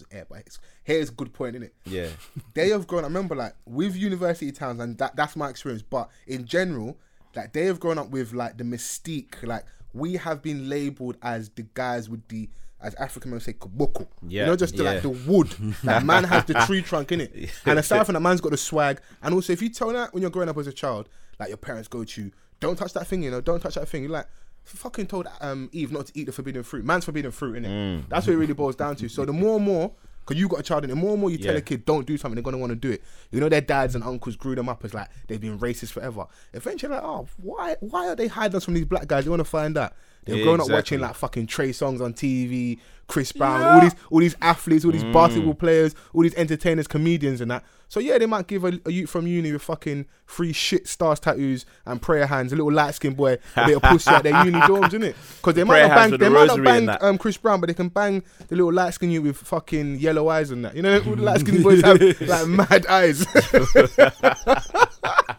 it because everything else is air. But it's, here's a good point in it. Yeah. They have grown. I remember like with university towns, and that that's my experience. But in general, like they have grown up with like the mystique. Like we have been labeled as the guys with the as African men say kaboko. Yeah, You know, just the, yeah. like the wood. like man has the tree trunk in it. And aside from that, man's got the swag. And also, if you tell that when you're growing up as a child, like your parents go to don't touch that thing. You know, don't touch that thing. You're like. Fucking told um, Eve not to eat the forbidden fruit. Man's forbidden fruit, innit? Mm. That's what it really boils down to. So the more and more, because you got a child, and the more and more you tell Yeah. a kid don't do something, they're gonna want to do it. You know, their dads and uncles grew them up as like they've been racist forever. Eventually, like, oh, why why are they hiding us from these black guys? They want to find out. They've Yeah, grown up watching like fucking Trey Songz on TV, Chris Brown, all these all these athletes, all these Mm. basketball players, all these entertainers, comedians, and that. So yeah, they might give a, a youth from uni with fucking free shit stars tattoos and prayer hands, a little light skinned boy, a bit of pussy at their uni dorms, innit? Because they might Prayer not bang, they the might not bang um, Chris Brown, but they can bang the little light skinned you with fucking yellow eyes and that. You know, all the light skinned boys have like mad eyes.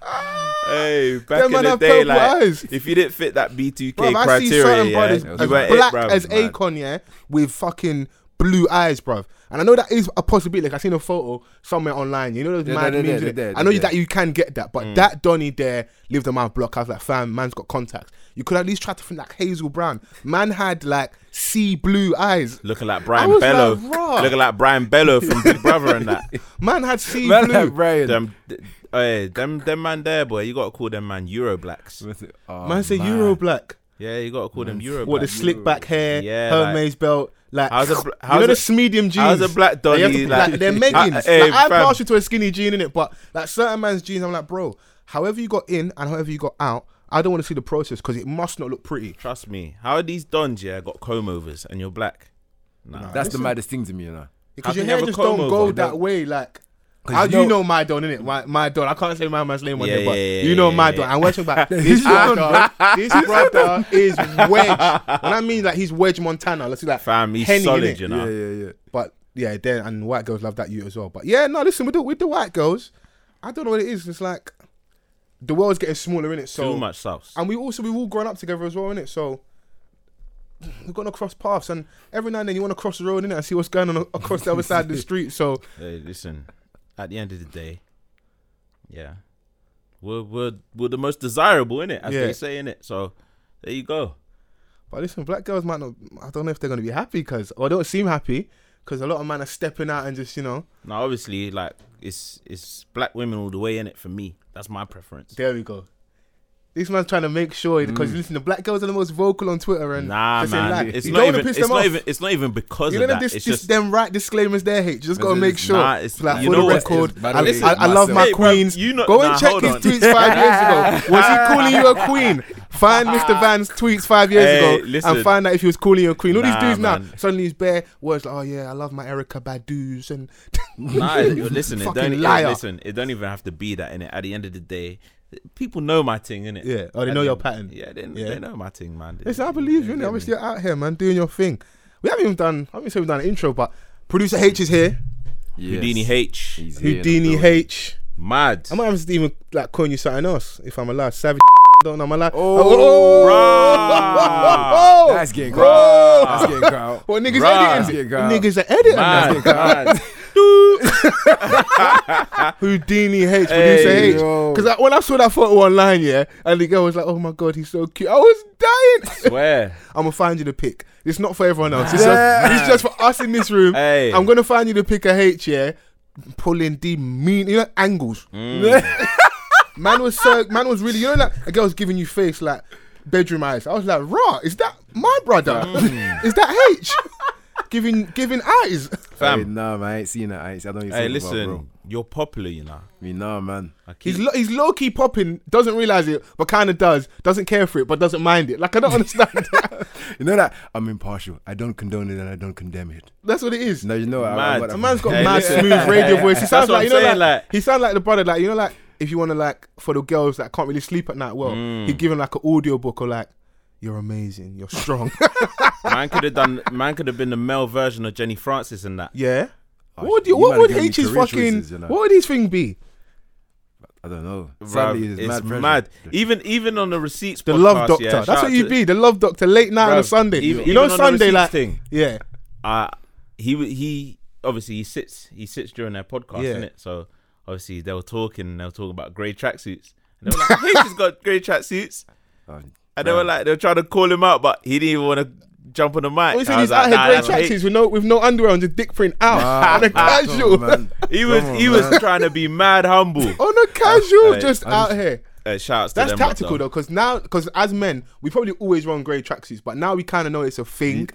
Hey, back Them in the day, like eyes. if you didn't fit that B2K Bruv, I see criteria, certain yeah, you as black it, bruv. as Man. Akon, yeah, with fucking blue eyes, bruv. And I know that is a possibility. Like I seen a photo somewhere online. You know those Yeah, mad they're there, memes. there, I know they're that you can get that, but Mm. that Donny there lived on my block. I was like, fam, man's got contacts. You could at least try to think like Hazel Brown. Man had like sea blue eyes. Looking like Brian was Belo, like, "Rah." looking like Brian Belo from Big Brother and that. Man had sea Man, blue. like Brian. Them, th- Oh, hey, them, them man there, boy. You gotta call them man Euro blacks. Oh, man say Euro black. Yeah, you gotta call them Euro What the slick back hair, Yeah, Hermes belt, like How's a bl- you how's know a- the medium jeans. how's a black They have Donny, to- like- they're I- meggings. hey, like, I'm fam. partial to a skinny jean in it, but like certain man's jeans, I'm like, bro, however you got in and however you got out, I don't want to see the process because it must not look pretty. Trust me. How are these dons? Yeah, got comb overs and you're black. Nah, That's the maddest thing to me, you know. Because your you hair just don't go that way. Like, 'Cause how you do you know- know my don in it? My, my don. I can't say my man's name on Yeah, there, but yeah, yeah, you know yeah, my yeah. don. And we're talking about this brother. this brother is wedge. And I mean like he's wedge Montana. Let's see like fam, he's Henny, solid, innit? you know. Yeah, yeah, yeah. But yeah, then and white girls love that you as well. But yeah, no, listen with the with the white girls, I don't know what it is. It's like the world's getting smaller in it. So Too much sauce. and we also we've all grown up together as well in it. So we're gonna cross paths, and every now and then you want to cross the road in it and see what's going on across the other side of the street. So Hey, listen. At the end of the day, yeah, we're we're we're the most desirable in it, as Yeah. they say in it. So there you go. But listen, black girls might not. I don't know if they're gonna be happy because, or don't seem happy because a lot of men are stepping out and just you know. Now, obviously, like it's it's black women all the way in it for me. That's my preference. There we go. This man's trying to make sure because listen, the black girls are the most vocal on Twitter and Mm. Nah, man, life. it's not even it's not even it's not even because You of know that. that this, it's just them right disclaimers there, hate. You just gotta make sure. nah, it's- like you for know the record, I, I, I love my Hey, queens. you know- Go and nah, check his on. tweets five years ago. Was he calling you a queen? Find Mr. Van's tweets five years Hey, ago listen. and find out if he was calling you a queen. All these Nah, dudes now suddenly he's bare words like, "Oh yeah, I love my Erykah Badu's and Nah, listen, it don't, listen, it don't even have to be that in it. At the end of the day, people know my thing, innit? Yeah. Oh, they At know the your end- pattern. Yeah, they, Yeah. they know my thing, man. They, Listen, I believe you. Innit? Obviously, you're out here, man, doing your thing. We haven't even done. I haven't say we've done an intro, but producer H is here. Yes. Houdini H, He's here in the Houdini. H. mad. I might have to even like calling you something else if I'm allowed. Savage. Don't know. Am I allowed? Oh, oh Rah. That's getting Bro. crowd. That's getting crowd. What niggas Rah. editing? Niggas are editing. Mad, now. mad. Houdini H, producer Hey, H. Because when I saw that photo online, yeah, and the girl was like, "Oh my god, he's so cute," I was dying. Swear. I'm gonna find you the pic. It's not for everyone else. It's, Yeah. just, it's just for us in this room. Hey. I'm gonna find you the pic of H, yeah, pulling the mean, you know, angles. Mm. Man was so, man was really, you know, like a girl's giving you face like bedroom eyes. I was like, raw. Is that my brother? is that H? Giving, giving eyes. Hey, Fam. nah, man, I ain't seen that. I, ain't, I don't even Hey, think about, bro. listen, you're popular, you know. I mean, nah, man. He's lo- he's low key popping, doesn't realize it, but kind of does. Doesn't care for it, but doesn't mind it. Like I don't understand. You know that I'm impartial. I don't condone it and I don't condemn it. That's what it is. No, you know, I, I Mad. got A that man's got Hey, mad smooth radio voice. He sounds like you I'm know, saying, like, like- he sounds like the brother, like you know, like if you want to like for the girls that can't really sleep at night. Well, Mm. he give him like an audio book or like, "You're amazing, you're strong." man could have done. Man could have been the male version of Jenny Francis in that. yeah. Oh, what would you, you what would gave H's fucking? choices, you know. What would his thing be? I don't know. Sadly, it's it's mad. mad. Even even on the receipts. The podcast, love doctor. yeah, That's what you to- be. The love doctor. Late night on a Sunday. even- you know even on the Sunday receipts like thing. yeah. uh he w- he obviously he sits he sits during their podcast, Yeah. innit? So obviously they were talking they were talking about grey tracksuits. And they were like, H has got grey tracksuits. Oh, And they were like they were trying to call him out, but he didn't even want to jump on the mic. He said he's like, out nah, here that's grey tracksuits with no with no underwear on, just dick print out Nah, on a casual. on. He was on, he was trying to be mad humble. on a casual, Hey, just I out just- here. Uh, shouts to That's them lot, tactical though, because now, because as men, we probably always run grey tracksuits, but now we kind of know it's a thing.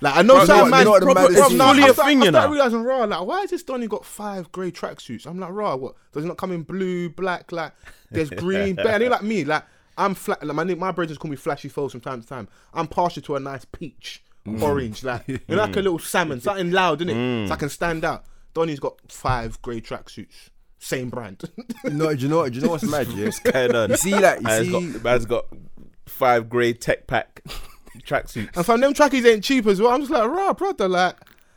Like I know Bro, you know some what- man, you know what proper- proper- thing now is? I Fully a start- thing, I you start know. realizing, raw, like why has this Donny got five grey tracksuits? I'm like, raw, what does it not come in blue, black? Like there's green, but and they're like me, like I'm flat. Like my name- my brothers call me flashy foes from time to time. I'm partial to a nice peach, Mm. orange, like you know, like a little salmon, something loud, innit? So I can stand out. Donny's got five grey tracksuits, same brand. No, do you know what? Do you know what's mad? Yeah? Kind of. You see, like, you Man's see, got, man's got five grey tech pack tracksuits. And from them trackies ain't cheap as well. I'm just like, rah, brother, like,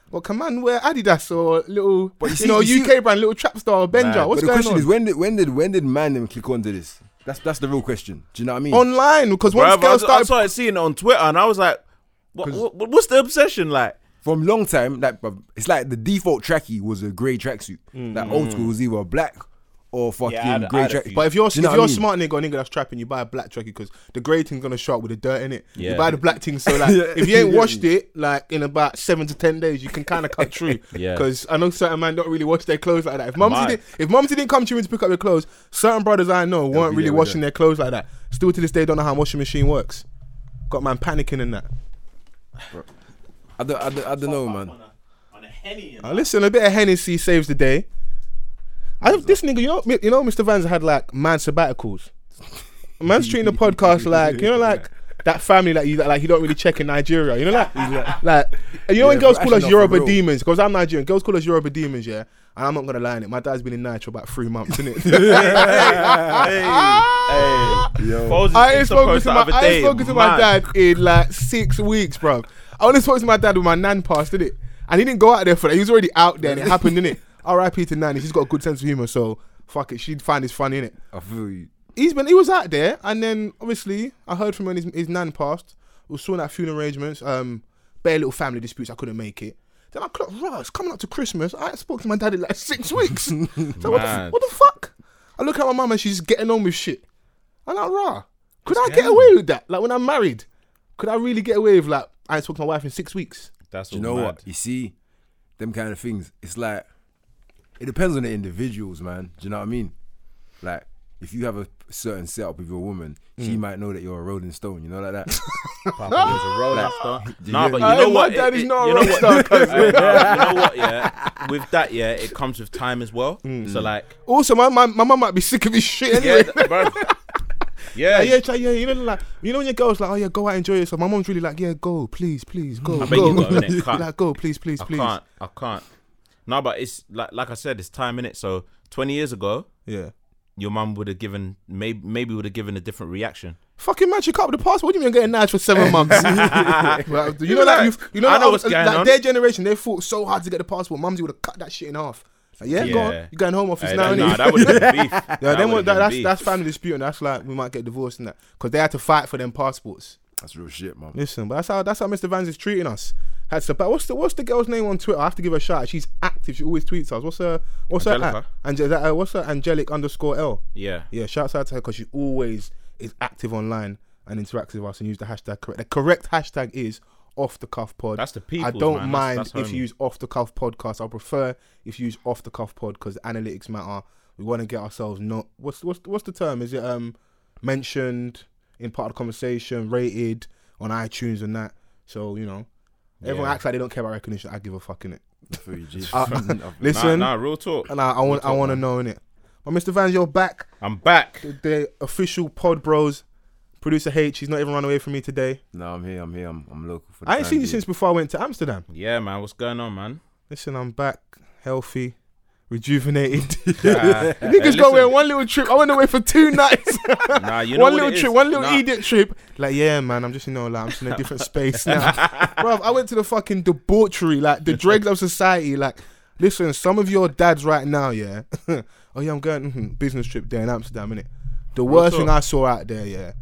what can man wear Adidas or little, But you you, see- know, you UK see- brand, little trap star or Benja? Mad. What's but the going question on? is, when did when did when did man them click onto this? That's that's the real question. Do you know what I mean? Online, because once Bruv, I, girls was- I started, started seeing it on Twitter and I was like, what, what, what's the obsession like? From long time, like bruv, it's like the default trackie was a grey tracksuit. Mm. That old school mm. was either black or fucking I had- I grey had a track. but if you're Do you know if you're I a mean? smart nigga or nigga that's trapping, you buy a black tracky because the grey thing's gonna show up with the dirt in it. You buy the black thing, so like if you ain't washed it like in about seven to ten days, you can kind of cut through. Yeah. Because I know certain man don't really wash their clothes like that. If mumsy Mad. did, if mumsy didn't come to you to pick up your clothes, certain brothers I know weren't really washing them. their clothes like that. Still to this day, don't know how a washing machine works. Got man panicking in that. I don't, I don't, I don't know, man. On a henny. Uh, listen, a bit of Hennessy saves the day. I this nigga, you know, you know, Mr. Vans had like man sabbaticals. Man's treating the podcast like you know, like that family that you like you don't really check in Nigeria. You know, like like you know when girls call us actually Yoruba demons because I'm Nigerian. Girls call us Yoruba demons, yeah. And I'm not gonna lie in it. My dad's been in Nigeria for about three months, isn't it? Hey, hey, Yo. I ain't spoken to my I ain't spoken to my dad in like six weeks, bro. I only spoke to my dad when my nan passed, didn't it? And he didn't go out there for that. He was already out there, and it happened, didn't it? R.I.P. to Nan. She's got a good sense of humor, so fuck it. She'd find this funny, innit? I feel you. He's been he was out there, and then obviously I heard from when his, his nan passed. We was sorting out funeral arrangements, um, bare little family disputes. I couldn't make it. Then I clocked, right, it's coming up to Christmas. I ain't spoke to my dad in like six weeks. so what the, what the fuck? I look at my mum and she's getting on with shit. I'm like, rah, could I get away with that? Like when I'm married, could I really get away with like I ain't spoke to my wife in six weeks? That's Do you know mad. what? You see, them kind of things. It's like it depends on the individuals, man. Do you know what I mean? Like if you have a certain setup with your woman, she Mm. might know that you're a rolling stone. You know like that. Papa was a rolling star. do Nah, but you know what? my dad is not a you know what- star, cuz. Wait, nah, you know what? Yeah, with that, yeah, it comes with time as well. Mm. So like, Also, my my, my mum might be sick of his shit yeah, anyway. th- bro. Yeah, Yeah, yeah, yeah. You know, like you know when your girl's like, oh yeah, go out and enjoy yourself. My mom's really like, yeah, go, please, please, go, I bet go. you got it, innit? Can't- like, go, please, please, I please. can't. I can't. No, but it's like like I said, it's time in it. So twenty years ago, Yeah. your mum would have given maybe maybe would have given a different reaction. Fucking man, she cut with the passport. What do you mean you're getting nice for seven months? Well, you know that like, you've, you know, I that know I what's was- going like on. their generation, they fought so hard to get the passport. Mumsy would have cut that shit in half. Like, yeah, go on. You're going home office Hey, now, that, nah, that would have been beef. Yeah, That then that, that's beef. that's family dispute, and that's like we might get divorced and that because they had to fight for them passports. That's real shit, man. Listen, but that's how that's how Mr. Vans is treating us. Had to, but what's the what's the girl's name on Twitter? I have to give her a shout. out. She's active. She always tweets us. What's her what's her Angelica. at? Ange- that, uh, what's her angelic underscore L? Yeah. Yeah, shouts out to her because she always is active online and interacts with us and use the hashtag correct. The correct hashtag is off the cuff pod. That's the people. I don't man. Mind that's if you use off the cuff podcast. I prefer if you use off the cuff pod because analytics matter. We want to get ourselves not what's what's what's the term? Is it um mentioned in part of the conversation, rated on iTunes and that. So you know, everyone Yeah. acts like they don't care about recognition. I give a fuck in it. I feel you, G. Uh, Listen, Nah, nah, real talk. and I, I want I want to know in it. But Mr. Vans, you're back. I'm back. The, the official pod bros. Producer H, he's not even run away from me today. no, I'm here. I'm here. I'm, I'm local. For the I ain't seen you since before I went to Amsterdam. Yeah, man. What's going on, man? Listen, I'm back, healthy, rejuvenated. Nah, Niggas hey, go away one little trip. I went away for two nights. Nah, you know one little is? trip, one little Nah. idiot trip. Like, yeah, man, I'm just, you know, like, I'm just in a different space now. Bro, I went to the fucking debauchery, like, the dregs of society. Like, listen, some of your dads right now, yeah, oh yeah, I'm going mhm, business trip there in Amsterdam, innit? The worst thing I saw out there, yeah.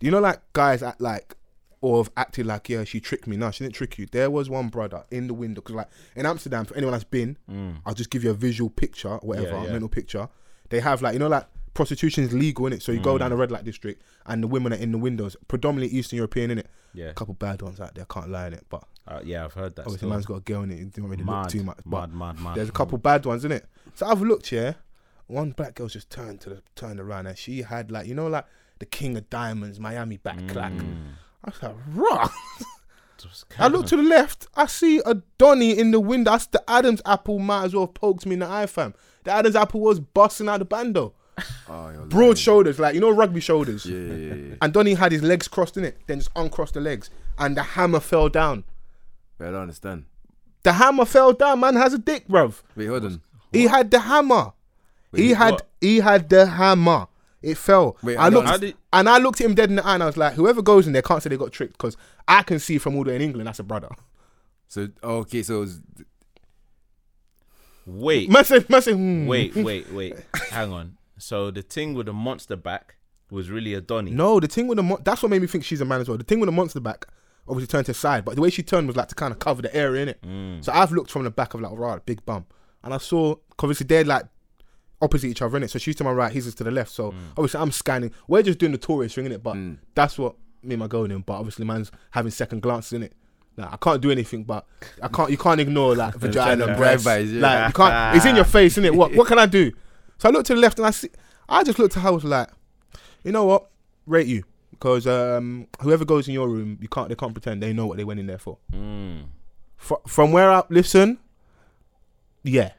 You know, like guys act like or have acted like, yeah, she tricked me. No, she didn't trick you. There was one brother in the window because, like, in Amsterdam, for anyone that's been, I'll just give you a visual picture, whatever, Mm. Yeah, yeah. mental picture. They have like, you know, like prostitution is legal in it. So you Mm. go down the red light district, and the women are in the windows, predominantly Eastern European in it. Yeah. A couple bad ones out there, can't lie in it, but Uh, yeah, I've heard that. obviously still. man's got a girl in it. It didn't really mad, look too much, but mad, mad, mad. there's a couple bad ones in it. So I've looked here. One black girl's just turned to the turned around and she had like you know like the King of Diamonds Miami back clack. Mm. I was like, raw. I look to the left. I see a Donny in the window. That's the Adam's apple. Might as well have poked me in the eye, fam. The Adam's apple was busting out the bando. Oh, Broad lying. shoulders, like you know rugby shoulders. Yeah, yeah, yeah. And Donny had his legs crossed in it, then just uncrossed the legs, and the hammer fell down. Wait, I don't understand. The hammer fell down. Man has a dick, bruv. Wait, hold on. He had the hammer. he had what? he had the hammer. It fell. Wait, I looked How did- and I looked at him dead in the eye and I was like, whoever goes in there can't say they got tricked because I can see from all the way in England that's a brother. So, oh, okay, so it was, Wait, Man said, hmm. wait, wait, wait. Hang on. So the thing with the monster back was really a Donny. No, the thing with the mon- that's what made me think she's a man as well. The thing with the monster back obviously turned to the side, but the way she turned was like to kind of cover the area in it. Mm. So I've looked from the back of like right, big bum, and I saw obviously they're like opposite each other in it. So she's to my right, he's to the left. So Mm. obviously I'm scanning. We're just doing the tourist thing in it, but that's what me and my girl doing. But obviously man's having second glances in it. Like, I can't do anything, but I can't. You can't ignore like vagina, breasts. Yeah. Like you can't. It's in your face, in it. What what can I do? So I looked to the left and I see. I just looked at her. I was like, you know what? Rate you because um, whoever goes in your room, you can't. They can't pretend they know what they went in there for. Mm. Fr- from where I listen, yeah,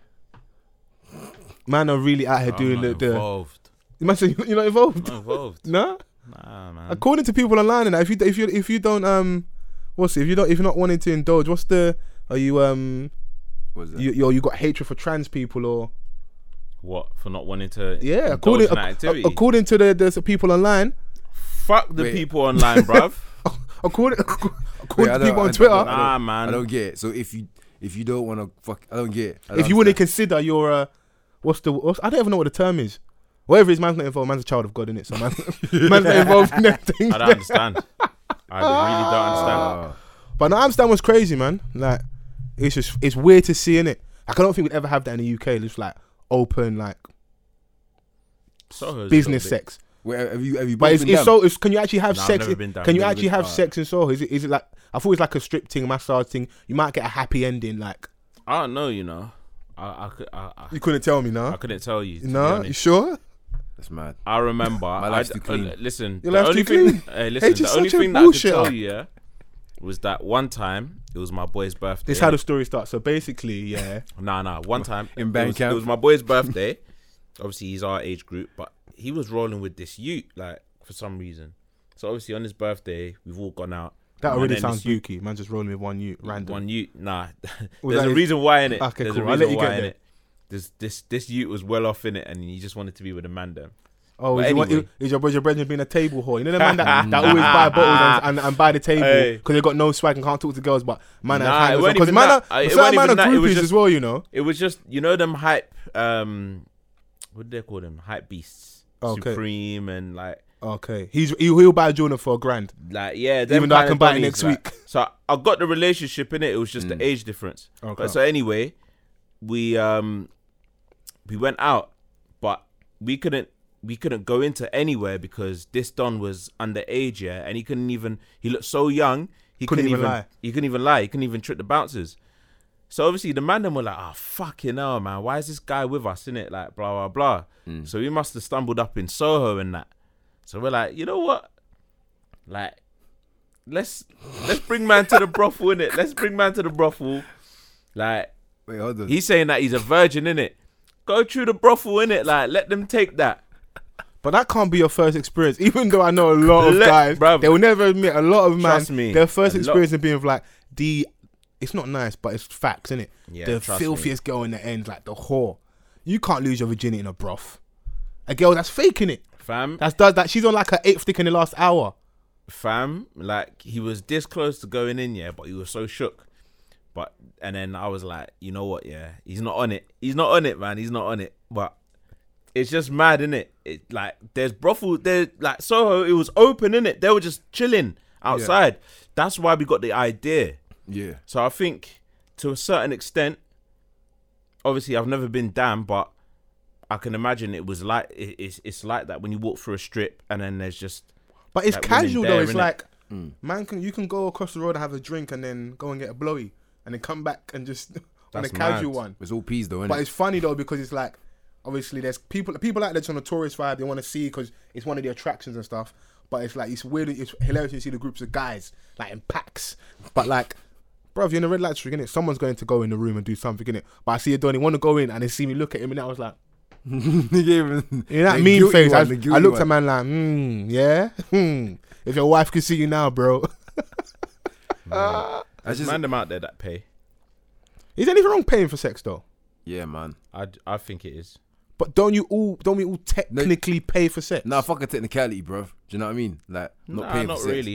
man are really out here I'm doing the not the. involved. You must say you're not involved. Not involved. no, Nah, man. according to people online, and that, if you if you if you don't um, what's it? If you don't if you're not wanting to indulge, what's the? Are you um what was that? you you you got hatred for trans people or What for not wanting to? yeah? According in ac- according to the the people online, Fuck the Wait. people online, bruv. according according Wait, to people on Twitter, don't- I don't get it. So if you if you don't want to fuck, I don't get it. I don't if you wouldn't understand. consider you're a what's the what's, I don't even know what the term is. Whatever it is, man's not involved. Man's a child of God, in it. So man, man's not involved in that thing. I don't understand. I really don't understand. But no, Amsterdam was crazy, man. Like it's just it's weird to see in it. Like I don't think we'd ever have that in the UK. It's like open like Soho's a business little bit- sex. wait, have you have you But it's, been it's down? so it's, can you actually have Nah, I've sex? never been down. Can you Never actually been have down. sex in Soho? Is it is it like I thought it was like a strip thing, massage thing. You might get a happy ending. Like I don't know. You know, I I could I, I, you couldn't tell me, no. I couldn't tell you. to be No, you honest. sure? That's mad. I remember. I, life's too uh, clean. listen, Your the life's only too thing. clean. Hey, listen. H is The only such a thing that I could bullshitter. tell you, yeah, was that one time it was my boy's birthday. This how the story starts. So basically, yeah. Nah, nah. One time In it was, camp? it was my boy's birthday. obviously, he's our age group, but he was rolling with this Ute like for some reason. So obviously, on his birthday, we've all gone out. That And already sounds Ute- booky. Man, just rolling with one you random. One Ute, nah. There's a reason why in it. Okay, There's cool. a I'll reason let you why get in there. it. This this this Ute was well off in it, and he just wanted to be with a man. Then Oh, is, anyway. anyway. is your brother Brendan being a table whore? You know the man that, that always buy bottles and, and, and buy the table because they got no swag and can't talk to girls, but man Nah, it because even man that. are, Uh, it certain man even are that. It was groupies just- as well, you know. it was just you know them hype. Um, what do they call them? Hype beasts. Okay. Supreme and like Okay, he's he, he'll buy a Jordan for a grand. like yeah. Even though I can buy it next like- week. So I, got the relationship in it. It was just the mm. age difference. Okay. But so anyway, we um we went out, but we couldn't we couldn't go into anywhere because this Don was underage, yeah, and he couldn't even. He looked so young. He Couldn't couldn't, even even. lie. He couldn't even lie. He couldn't even trick the bouncers. So obviously the man them were like, "Oh fucking hell, man! Why is this guy with us in it?" Like blah blah blah. Mm. So we must have stumbled up in Soho and that. So we're like, you know what? Like, let's let's bring man to the brothel in it. Let's bring man to the brothel. Like Wait, hold on. he's saying that he's a virgin in it. Go through the brothel in it. Like let them take that. But that can't be your first experience. Even though I know a lot of Let- guys, bruv. they will never admit a lot of man. Trust me, their first experience of being like the, it's not nice, but it's facts, isn't it? Yeah, the trust me. filthiest girl in the end, like the whore. You can't lose your virginity in a broth. A girl that's faking it. Fam, That's does that. She's on like her eighth dick in the last hour. fam, like he was this close to going in, yeah, but he was so shook. But and then I was like, you know what, yeah, he's not on it. He's not on it, man. He's not on it. But it's just mad, innit? It like there's brothel there like Soho, it was open, innit? They were just chilling outside. That's why we got the idea. Yeah. So I think to a certain extent, obviously I've never been damn, but I can imagine it was like it's it's like that when you walk through a strip and then there's just But it's Like women casual there, though. It's innit? like Mm. man can you can go across the road and have a drink and then go and get a blowy and then come back and just on a casual mad. one. It's all peas though, innit? But it's funny though because it's like obviously there's people people like that's on a tourist vibe. They want to see because it's one of the attractions and stuff. But it's like it's weird. It's hilarious to see the groups of guys like in packs. But like, bro, if you're in a red light district, innit? Someone's going to go in the room and do something, innit? But I see you don't want to go in and they see me look at him and I was like, He gave him you know that mean face. one, I, I guilty looked at man like, hmm, yeah, hmm. If your wife could see you now, bro, I there's just, man them out there that pay. is there anything wrong paying for sex though? yeah, man. I I think it is. But don't you all don't we all technically pay for sex? Nah, fuck a technicality, bro. Do you know what I mean? Like, not Nah, paying not for sex. really.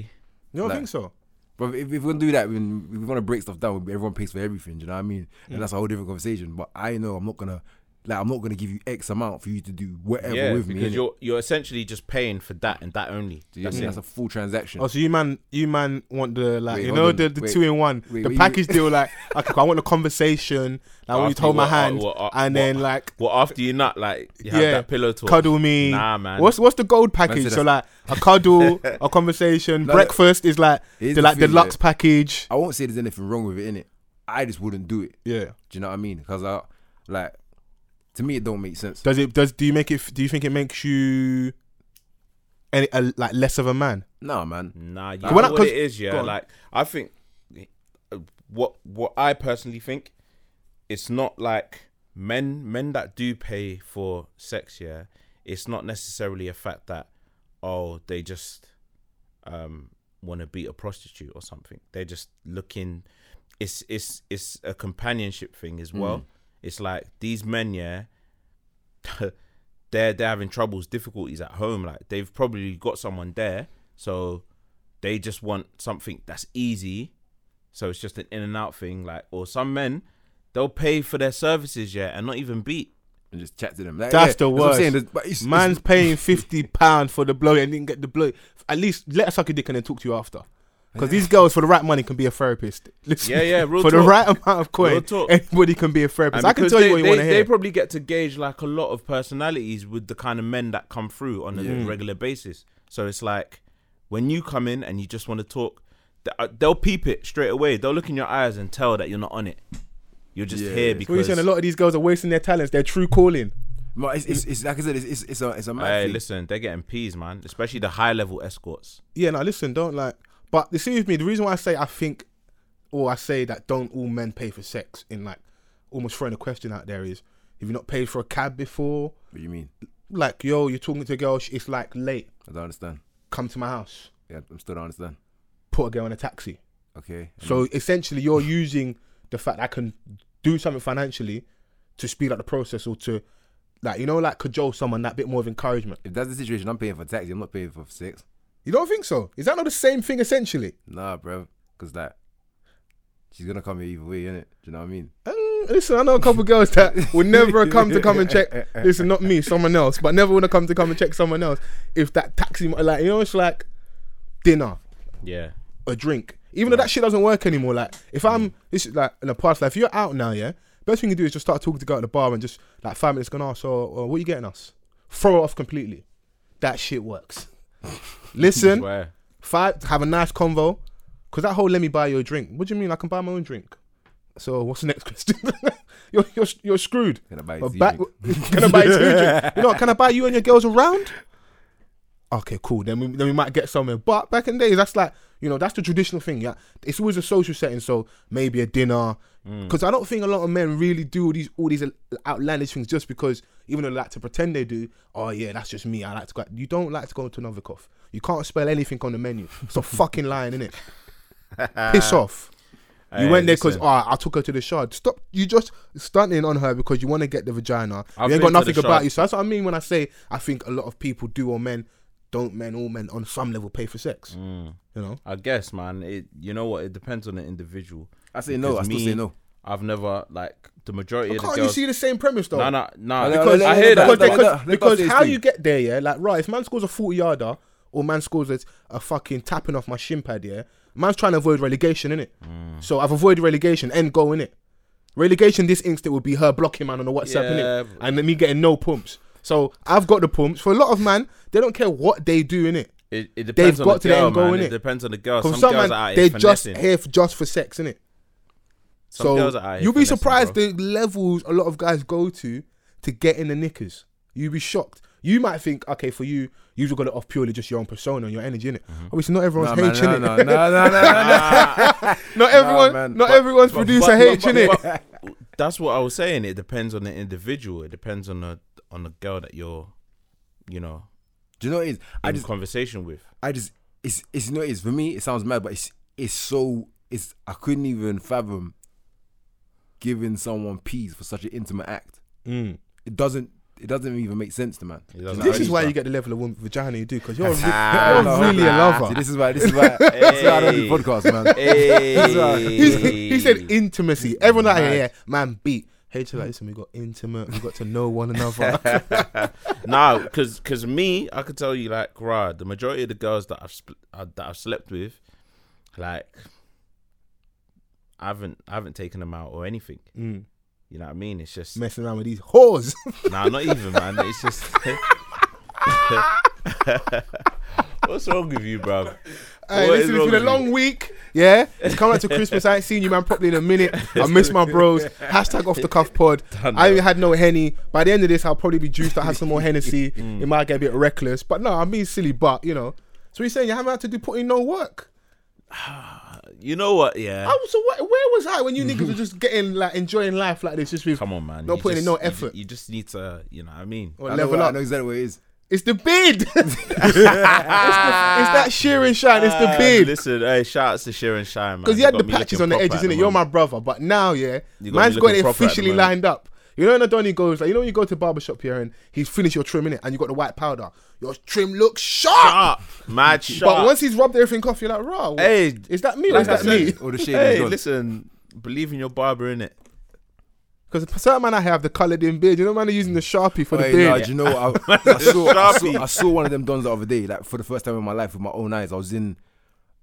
you don't like- think so? Bro, if, if we're gonna do that, when if we're gonna break stuff down, everyone pays for everything. Do you know what I mean? Mm. And that's a whole different conversation. But I know I'm not gonna, like, I'm not gonna give you X amount for you to do whatever yeah, with me. because you're you're essentially just paying for that and that only. Do you That's mean? it. That's a full transaction. Oh, so you man, you man want the like, Wait, you know, on. the, the Wait. two in one, Wait, the what you- package deal. Like, okay, I want the conversation, like when you After hold my what- hand, what- what- and then like Well, after you nut, like you have Yeah, that pillow talk. cuddle me. Nah, man. What's what's the gold package? said So like a cuddle, a conversation, No, breakfast is like the the like thing, deluxe package. I won't say there's anything wrong with it, in it. I just wouldn't do it. Yeah. Do you know what I mean? Because I, like, to me, it don't make sense. Does it? Does do you make it? Do you think it makes you any a, like less of a man? Nah, man. Nah, you When know I- what 'cause- it is, yeah. Like I think uh, what what I personally think, it's not like men men that do pay for sex, yeah. It's not necessarily a fact that oh they just um want to beat a prostitute or something. They're just looking. It's it's it's a companionship thing as well. Mm. It's like these men, yeah. they're they're having troubles, difficulties at home. Like they've probably got someone there, so they just want something that's easy. So it's just an in and out thing. Like or some men, they'll pay for their services, yeah, and not even beat. And just chat to them. Like, That's the what I'm worst. saying. There's- But it's, Man's it's, paying fifty pound for the blow and didn't get the blow. At least let us suck your dick and then talk to you after. Because these girls, for the right money, can be a therapist. Listen, Yeah, yeah, real for the right amount of Real coin, anybody can be a therapist. And I can because tell you they, what you they, want to They probably get to gauge like a lot of personalities with the kind of men that come through on a Yeah. regular basis. So it's like when you come in and you just want to talk, uh, they'll peep it straight away. They'll look in your eyes and tell that you're not on it. You're just Yeah. here So What you because. saying? A lot of these girls are wasting their talents. Their true calling. but it's, it's, it's like I said, it's, it's, it's a, it's a mad Hey, thing. listen, they're getting peas, man. Especially the high level escorts. Yeah, now listen, don't like. But the see with me, the reason why I say I think, or I say that don't all men pay for sex in like almost throwing a question out there is, have you not paid for a cab before? What do you mean? Like, yo, you're talking to a girl, it's like late. I don't understand. Come to my house. Yeah, I'm still don't understand. Put a girl in a taxi. Okay. So essentially, you're using the fact I can do something financially to speed up the process or to, like, you know, like cajole someone that bit more of encouragement. if that's the situation, I'm paying for taxi. I'm not paying for sex. You don't think so? Is that not the same thing essentially? Nah, bro. Because that, she's gonna come here either way, innit? Do you know what I mean? Mm, listen, I know a couple girls that would never come to come and check. Listen, not me, someone else, but never would have come to come and check someone else. If that taxi, like you know, it's like dinner, Yeah. a drink. Even though that shit doesn't work anymore. Like if I'm this is like in the past, like if you're out now, yeah, best thing you can do is just start talking to go at the bar and just like five minutes gone. Oh, so uh, what are you getting us? Throw it off completely. That shit works. Listen, five have a nice convo. Cause that whole let me buy you a drink. What do you mean? I can buy my own drink. So what's the next question? you're, you're you're screwed. Can I buy you back, can I buy you two drinks? You know, what, can I buy you and your girls around? Okay, cool. Then we then we might get somewhere. But back in the days, that's like you know that's the traditional thing. Yeah, it's always a social setting. So maybe a dinner. Mm. Because I don't think a lot of men really do all these all these outlandish things just because even though they like to pretend they do. Oh yeah, that's just me. I like to go. You don't like to go to Novikov. You can't spell anything on the menu. Stop fucking lying, innit? Piss off. You Hey, went there because listen. oh, I took her to the shard. Stop! You just stunting on her because you want to get the vagina. I've you ain't got nothing about Shard. you. So that's what I mean when I say I think a lot of people do or men don't. Men, all men on some level pay for sex. Mm. You know, I guess, man. It you know what? It depends on the individual. I say no. I still me- say no. I've never like the majority of the Can't you girls. see the same premise though? no, no, no. No, no, because I hear that. because, no, because, no, no, because no, no, how you get there, yeah, like right, if man scores a forty yarder or man scores a, a fucking tapping off my shin pad, yeah, man's trying to avoid relegation, innit? Mm. So I've avoided relegation, end goal, innit? Relegation this instant would be her blocking man on the WhatsApp, Yeah, innit? but- And then me getting no pumps. So I've got the pumps. For a lot of man, they don't care what they do, innit? It, it depends on got the to the girl, end goal, man. innit? It depends on the girl. Because Some, some, girls man, are out they're here just finessing. here for, just for sex, innit? Some so girls are out here you'll be surprised bro. the levels a lot of guys go to to get in the knickers. You'll be shocked. You might think, okay, for you, you've got it off purely just your own persona and your energy in it. Mm-hmm. Obviously, not everyone's No, man, H no, in no, it. no, no, no, no, no. Not everyone, man. not But- everyone's But- producer but- H but- in it. but That's what I was saying. It depends on the individual. It depends on the on the girl that you're, you know, Do you know what it is? I in just, conversation with. I just, it's, it's, you know what it is? For me, it sounds mad, but it's, it's so, it's, I couldn't even fathom giving someone peas for such an intimate act. Mm. It doesn't, it doesn't even make sense to man. This is why bro. you get the level of woman vagina you do because you're, re- Ah, you're really a nah. See, lover. this is why, this is why, this is why I don't do Hey. podcasts, man. Hey. He said intimacy. Everyone out here, man, beat. H like, listen, we got intimate. We got to know one another. nah, because cause me, I could tell you like, right, the majority of the girls that I've uh, that I've slept with, like, I haven't I haven't taken them out or anything. mm. You know what I mean? It's just Messing around with these whores. nah, not even man. It's just. What's wrong with you, bro? Hey, What listen, it's been a long week. Yeah, it's coming up to Christmas. I ain't seen you, man, properly in a minute. I miss my bros. Hashtag off the cuff pod. I that. ain't had no henny. By the end of this, I'll probably be juiced. I have some more Hennessy. Mm. It might get a bit reckless, but no, I'm being silly. But you know, so you're saying you haven't had to do put in no work. You know what? Yeah. I was, so what, where was I when you niggas were just getting like enjoying life like this, just with Come on, man. Not You putting in no effort. ju- You, just need to, you know what I mean? or I know, level I up? know exactly what it is. It's the beard. it's, the, it's that sheer and shine. It's the Ah, beard. Listen, hey, shout out to Sharon Shine, man. Because you You had got the patches on the edges, at the innit? You're my brother. But now, yeah, You got man's me got it proper at the officially lined up. You know when Adoni goes, like, you know when you go to barbershop here and he's finished your trim, it And you got the white powder. Your trim looks sharp. Sharp, mad sharp. But once he's rubbed everything off, you're like, raw. what- hey, is that me or like is I that me? Or the shade hey, is gone. listen, believe in your barber, in it. Because certain man I have the coloured in beard. You know, man are using the sharpie for the Hey, beard. nah, do you know what? I, I, saw, I, saw, I saw one of them dons the other day, like for the first time in my life with my own eyes. I was in,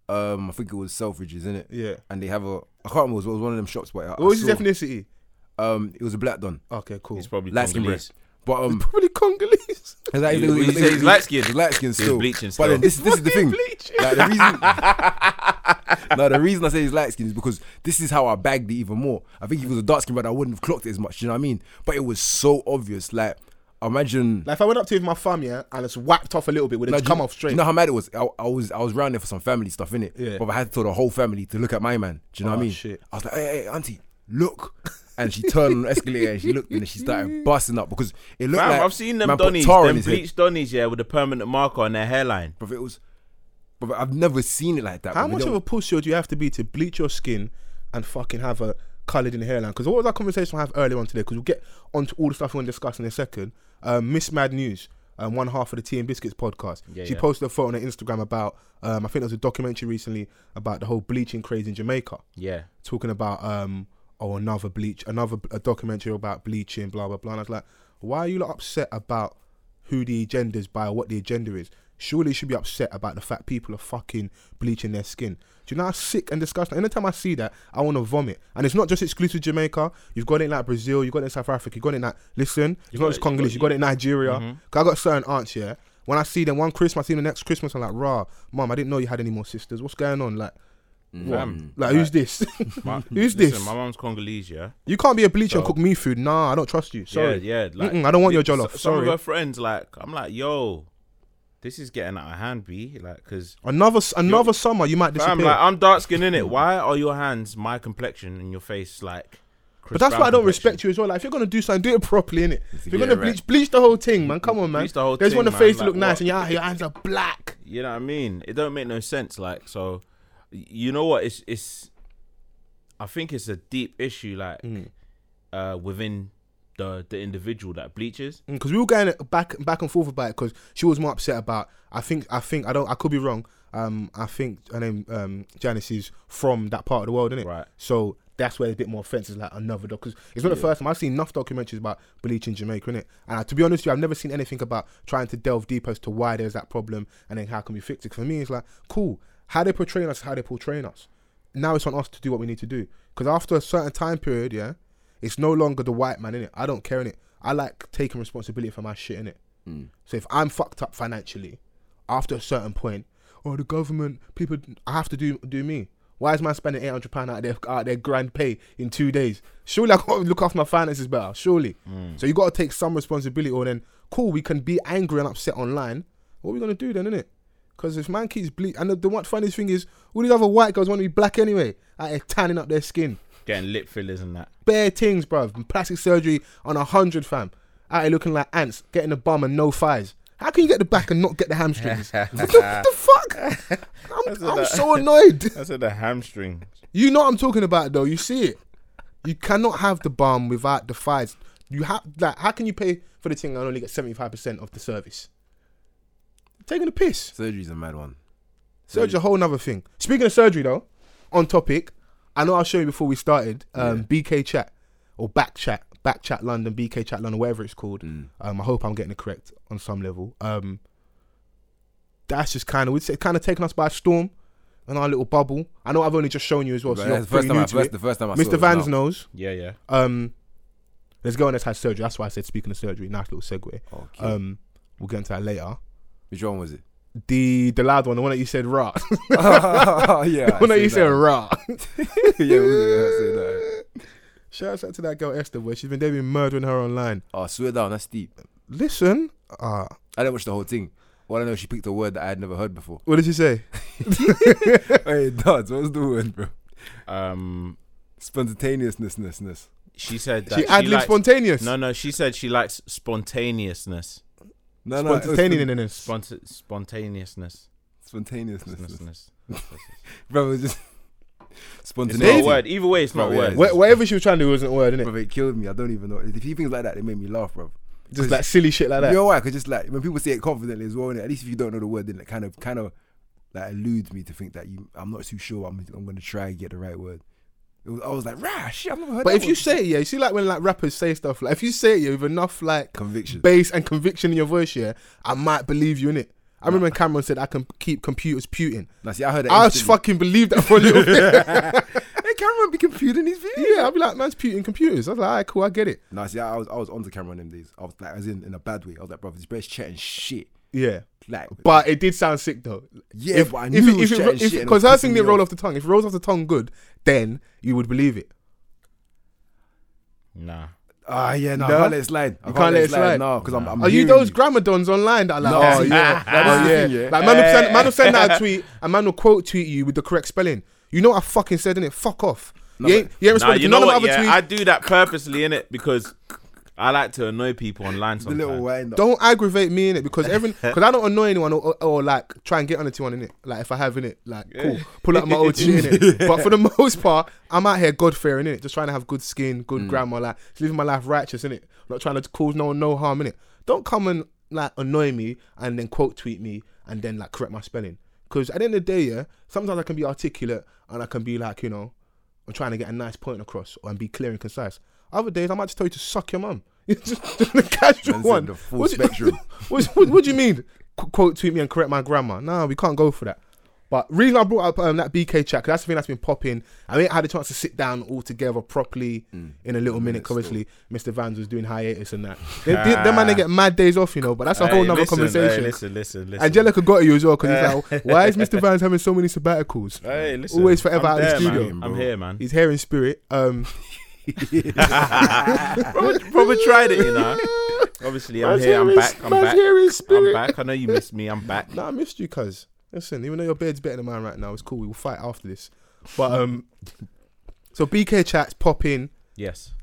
um, I think it was Selfridges, in it, Yeah. and they have a. I can't remember. It was one of them shops, but I, What was I his ethnicity? Um, it was a black don, Okay, cool. He's probably light skin Congolese. but um, Probably Congolese. it's like- He- it was- he it he's light skinned. He's light skin He's still. bleaching But still. then this, this is the thing. Like, the reason, no, the reason I say he's light skinned is because this is how I bagged it even more. I think if he was a dark skin brother, I wouldn't have clocked it as much. Do you know what I mean? But it was so obvious. Like, imagine. Like if I went up to him with my thumb, yeah, and it's whacked off a little bit, would it No, just do you- come off straight? Do you know how mad it was? I, I was I was round there for some family stuff in it. Yeah. But I had to tell the whole family to look at my man. Do you know what Oh, I mean? shit. I was like, hey, hey, auntie, look. And she turned on the escalator and she looked and then she started busting up because it looked Fam, like I've seen them man put donnies, them bleached donnies, yeah, with a permanent marker on their hairline. But it was, but I've never seen it like that. How much of a pussy do you have to be to bleach your skin and fucking have a coloured in hairline? Because what was that conversation I have earlier on today? Because we'll get onto all the stuff we want to discuss in a second. Um, Miss Mad News, um, one half of the Tea and Biscuits podcast. Yeah, she yeah. posted a photo on her Instagram about, um, I think there was a documentary recently about the whole bleaching craze in Jamaica, Yeah. talking about, um, oh, another bleach, another a documentary about bleaching, blah, blah, blah. And I was like, why are you lot upset about who the agenda is by or what the agenda is? Surely you should be upset about the fact people are fucking bleaching their skin. Do you know how sick and disgusting? Anytime I see that, I want to vomit. And it's not just exclusive Jamaica. You've got it in like Brazil. You've got it in South Africa. You've got it in like, listen, it's not just Congolese. you You've got- it in Nigeria. Mhm. 'Cause I got certain aunts, yeah. When I see them one Christmas, I see them the next Christmas, I'm like, rah, mom, I didn't know you had any more sisters. What's going on? Like? Fam, Like, who's this? my- Who's listen, this? My mom's Congolese, yeah. you can't be a bleacher and So- cook me food. Nah, I don't trust you. Sorry. Yeah, yeah. Like, Mm-mm, I don't want your jollof. s- Some Sorry. of her friends, like, I'm like, yo, this is getting out of hand, B. Like, because Another s- another summer, you might disappear. I'm like, I'm dark skinned in it. Why are your hands my complexion and your face like? But that's why I don't respect you as well. Like, if you're gonna do something, do it properly, innit? If you're gonna Yeah, bleach, bleach the whole thing, man. Come on, man. Bleach the whole There's thing, one the man. face to Like, look nice, what? and your, your hands are black. You know what I mean? It don't make no sense. Like, so, you know what? It's it's. I think it's a deep issue, like, Mm. uh, within the the individual that bleaches. Because we were going back back and forth about it. Because she was more upset about. I think I think I don't. I could be wrong. Um, I think her name um Janice is from that part of the world, isn't it? Right. So that's where it's a bit more offensive, like another dog. Because it's not the first time I've seen enough documentaries about bleaching Jamaica, innit? And uh, to be honest with you, I've never seen anything about trying to delve deep as to why there's that problem and then how can we fix it. For me, it's like, cool, how they portraying us, how they portraying us. Now it's on us to do what we need to do. Because after a certain time period, yeah, it's no longer the white man, in it. I don't care, in it. I like taking responsibility for my shit, innit? Mm. So if I'm fucked up financially, after a certain point, oh the government, people, I have to do do me. Why is man spending eight hundred pound out of their out of their grand pay in two days? Surely I got to look after my finances better. Surely. Mm. So you got to take some responsibility. Or then, cool, we can be angry and upset online. What are we gonna do then, innit? Because if man keeps ble- and the, the one funniest thing is, all these other white girls want to be black anyway. Out here tanning up their skin Getting lip fillers and that. bare things, bruv. Plastic surgery on a hundred, fam. Out here looking like ants, getting a bum and no thighs. How can you get the back and not get the hamstrings? what, the, what the fuck? I'm, I'm so annoyed. I said the hamstring. You know what I'm talking about, though. You see it. You cannot have the bum without the thighs. You have like, how can you pay for the thing and only get seventy five percent of the service? Taking the piss. Surgery's a mad one. Surgery, a whole nother thing. Speaking of surgery, though, on topic, I know I'll show you before we started. Um, BK Chat or Back Chat, Back Chat London, BK Chat London, whatever it's called. Um, I hope I'm getting it correct on some level. Um, that's just kind of we'd say kind of taken us by storm in our little bubble. I know I've only just shown you as well. So you're the first pretty time. new I, to first, it. the first time I saw Mr. it Vans now. knows. Yeah, yeah. Um, there's a girl that's had surgery. That's why I said speaking of surgery. Nice little segue. Okay. Um, we'll get into that later. Which one was it? The the loud one, the one that you said raw, oh, yeah. the one that you said raw. yeah, we were gonna say that. Shout out to that girl Esther, where she's been they've been murdering her online. Oh, swear down, that's deep. Listen, uh, I didn't watch the whole thing. All I know, she picked a word that I had never heard before. what did she say? hey, Duds, what's the word, bro? Um, Spontaneousness. she said that She ad lib likes- spontaneous. No, no, she said she likes spontaneousness. No, no, Spontaneousness. Spont- spontaneousness. Spontaneousness. Ness. Bro, it was just It's spontaneous. not a word. Either way, it's not a word. Wha- whatever she was trying to do wasn't a word, innit? Bro, it killed me. I don't even know. If he things like that, they made me laugh, bro. Just like silly shit like that. You know why? Because just like when people say it confidently as well, innit? at least if you don't know the word, then it kind of, kind of, like eludes me to think that you. I'm not too sure. I'm, I'm going to try and get the right word. Was, I was like, rah, shit, I've never heard. But if you say it, yeah, you see, like when like rappers say stuff, like if you say it yeah, with enough like conviction, bass and conviction in your voice, yeah, I might believe you in it. I remember when Cam'ron said I can keep computers puting. now see, I heard it. I just fucking believed that for a little bit. Hey, Cam'ron be computing these videos. yeah, I'd be like, man's puting computers. I was like, alright, cool, I get it. No, see, I was I was onto Cam'ron them days. I was like, as in in a bad way. I was like, bro, this best chatting shit. Yeah, Like, but it did sound sick though. yeah, if, but I knew it- it was if chatting if- shit. because her thing didn't roll off. off the tongue. If it rolls off the tongue good, then you would believe it. Nah. Ah, yeah, no, No? I can't let it slide. I You can't let it slide? No, because I'm, I'm. Are you those grammar dons online that are like, No, oh yeah, that's oh the yeah, yeah. like man will send man will send out a tweet and man will quote tweet you with the correct spelling. You know what I fucking said in it? Fuck off. No, you ain't, you ain't Nah, responded you to know none what? of my other Yeah, tweets. I do that purposely in it because I like to annoy people online The sometimes. little wind up. Don't aggravate me in it because every because I don't annoy anyone or, or, or, like try and get on onto one in it. Like if I have in it, like cool, pull out my old shit in it. But for the most part, I'm out here God fearing in it, just trying to have good skin, good Mm. grammar, like just living my life righteous in it. Not trying to cause no one no harm in it. Don't come and like annoy me and then quote tweet me and then like correct my spelling. Because at the end of the day, yeah, sometimes I can be articulate and I can be like, you know, I'm trying to get a nice point across or and be clear and concise. Other days, I might just tell you to suck your mum. It's just, just the casual said one. the full What do you- spectrum. what, what, what do you mean? Qu- quote tweet me and correct my grammar. No, we can't go for that. But reason I brought up um, that BK chat, 'cause that's the thing that's been popping. I ain't had a chance to sit down all together properly Mm. in a little minute. Obviously, Mr. Vans was doing hiatus and that. They, they, them man, they get mad days off, you know. But that's a Hey, whole nother listen, conversation. Hey, listen, listen, listen. Angelica got you as well because he's like, why is Mr. Vans having so many sabbaticals? Hey, listen. Always forever I'm out of the studio. Man. I'm here, man. He's here in spirit. Um, probably, probably tried it, you know. Obviously, I'm Man's here. I'm back. I'm man's back. I'm spirit. back. I know you missed me. I'm back. Nah, I missed you, cuz. Listen, even though your bed's better than mine right now, it's cool. We will fight after this. But um, so BK chats pop in. Yes.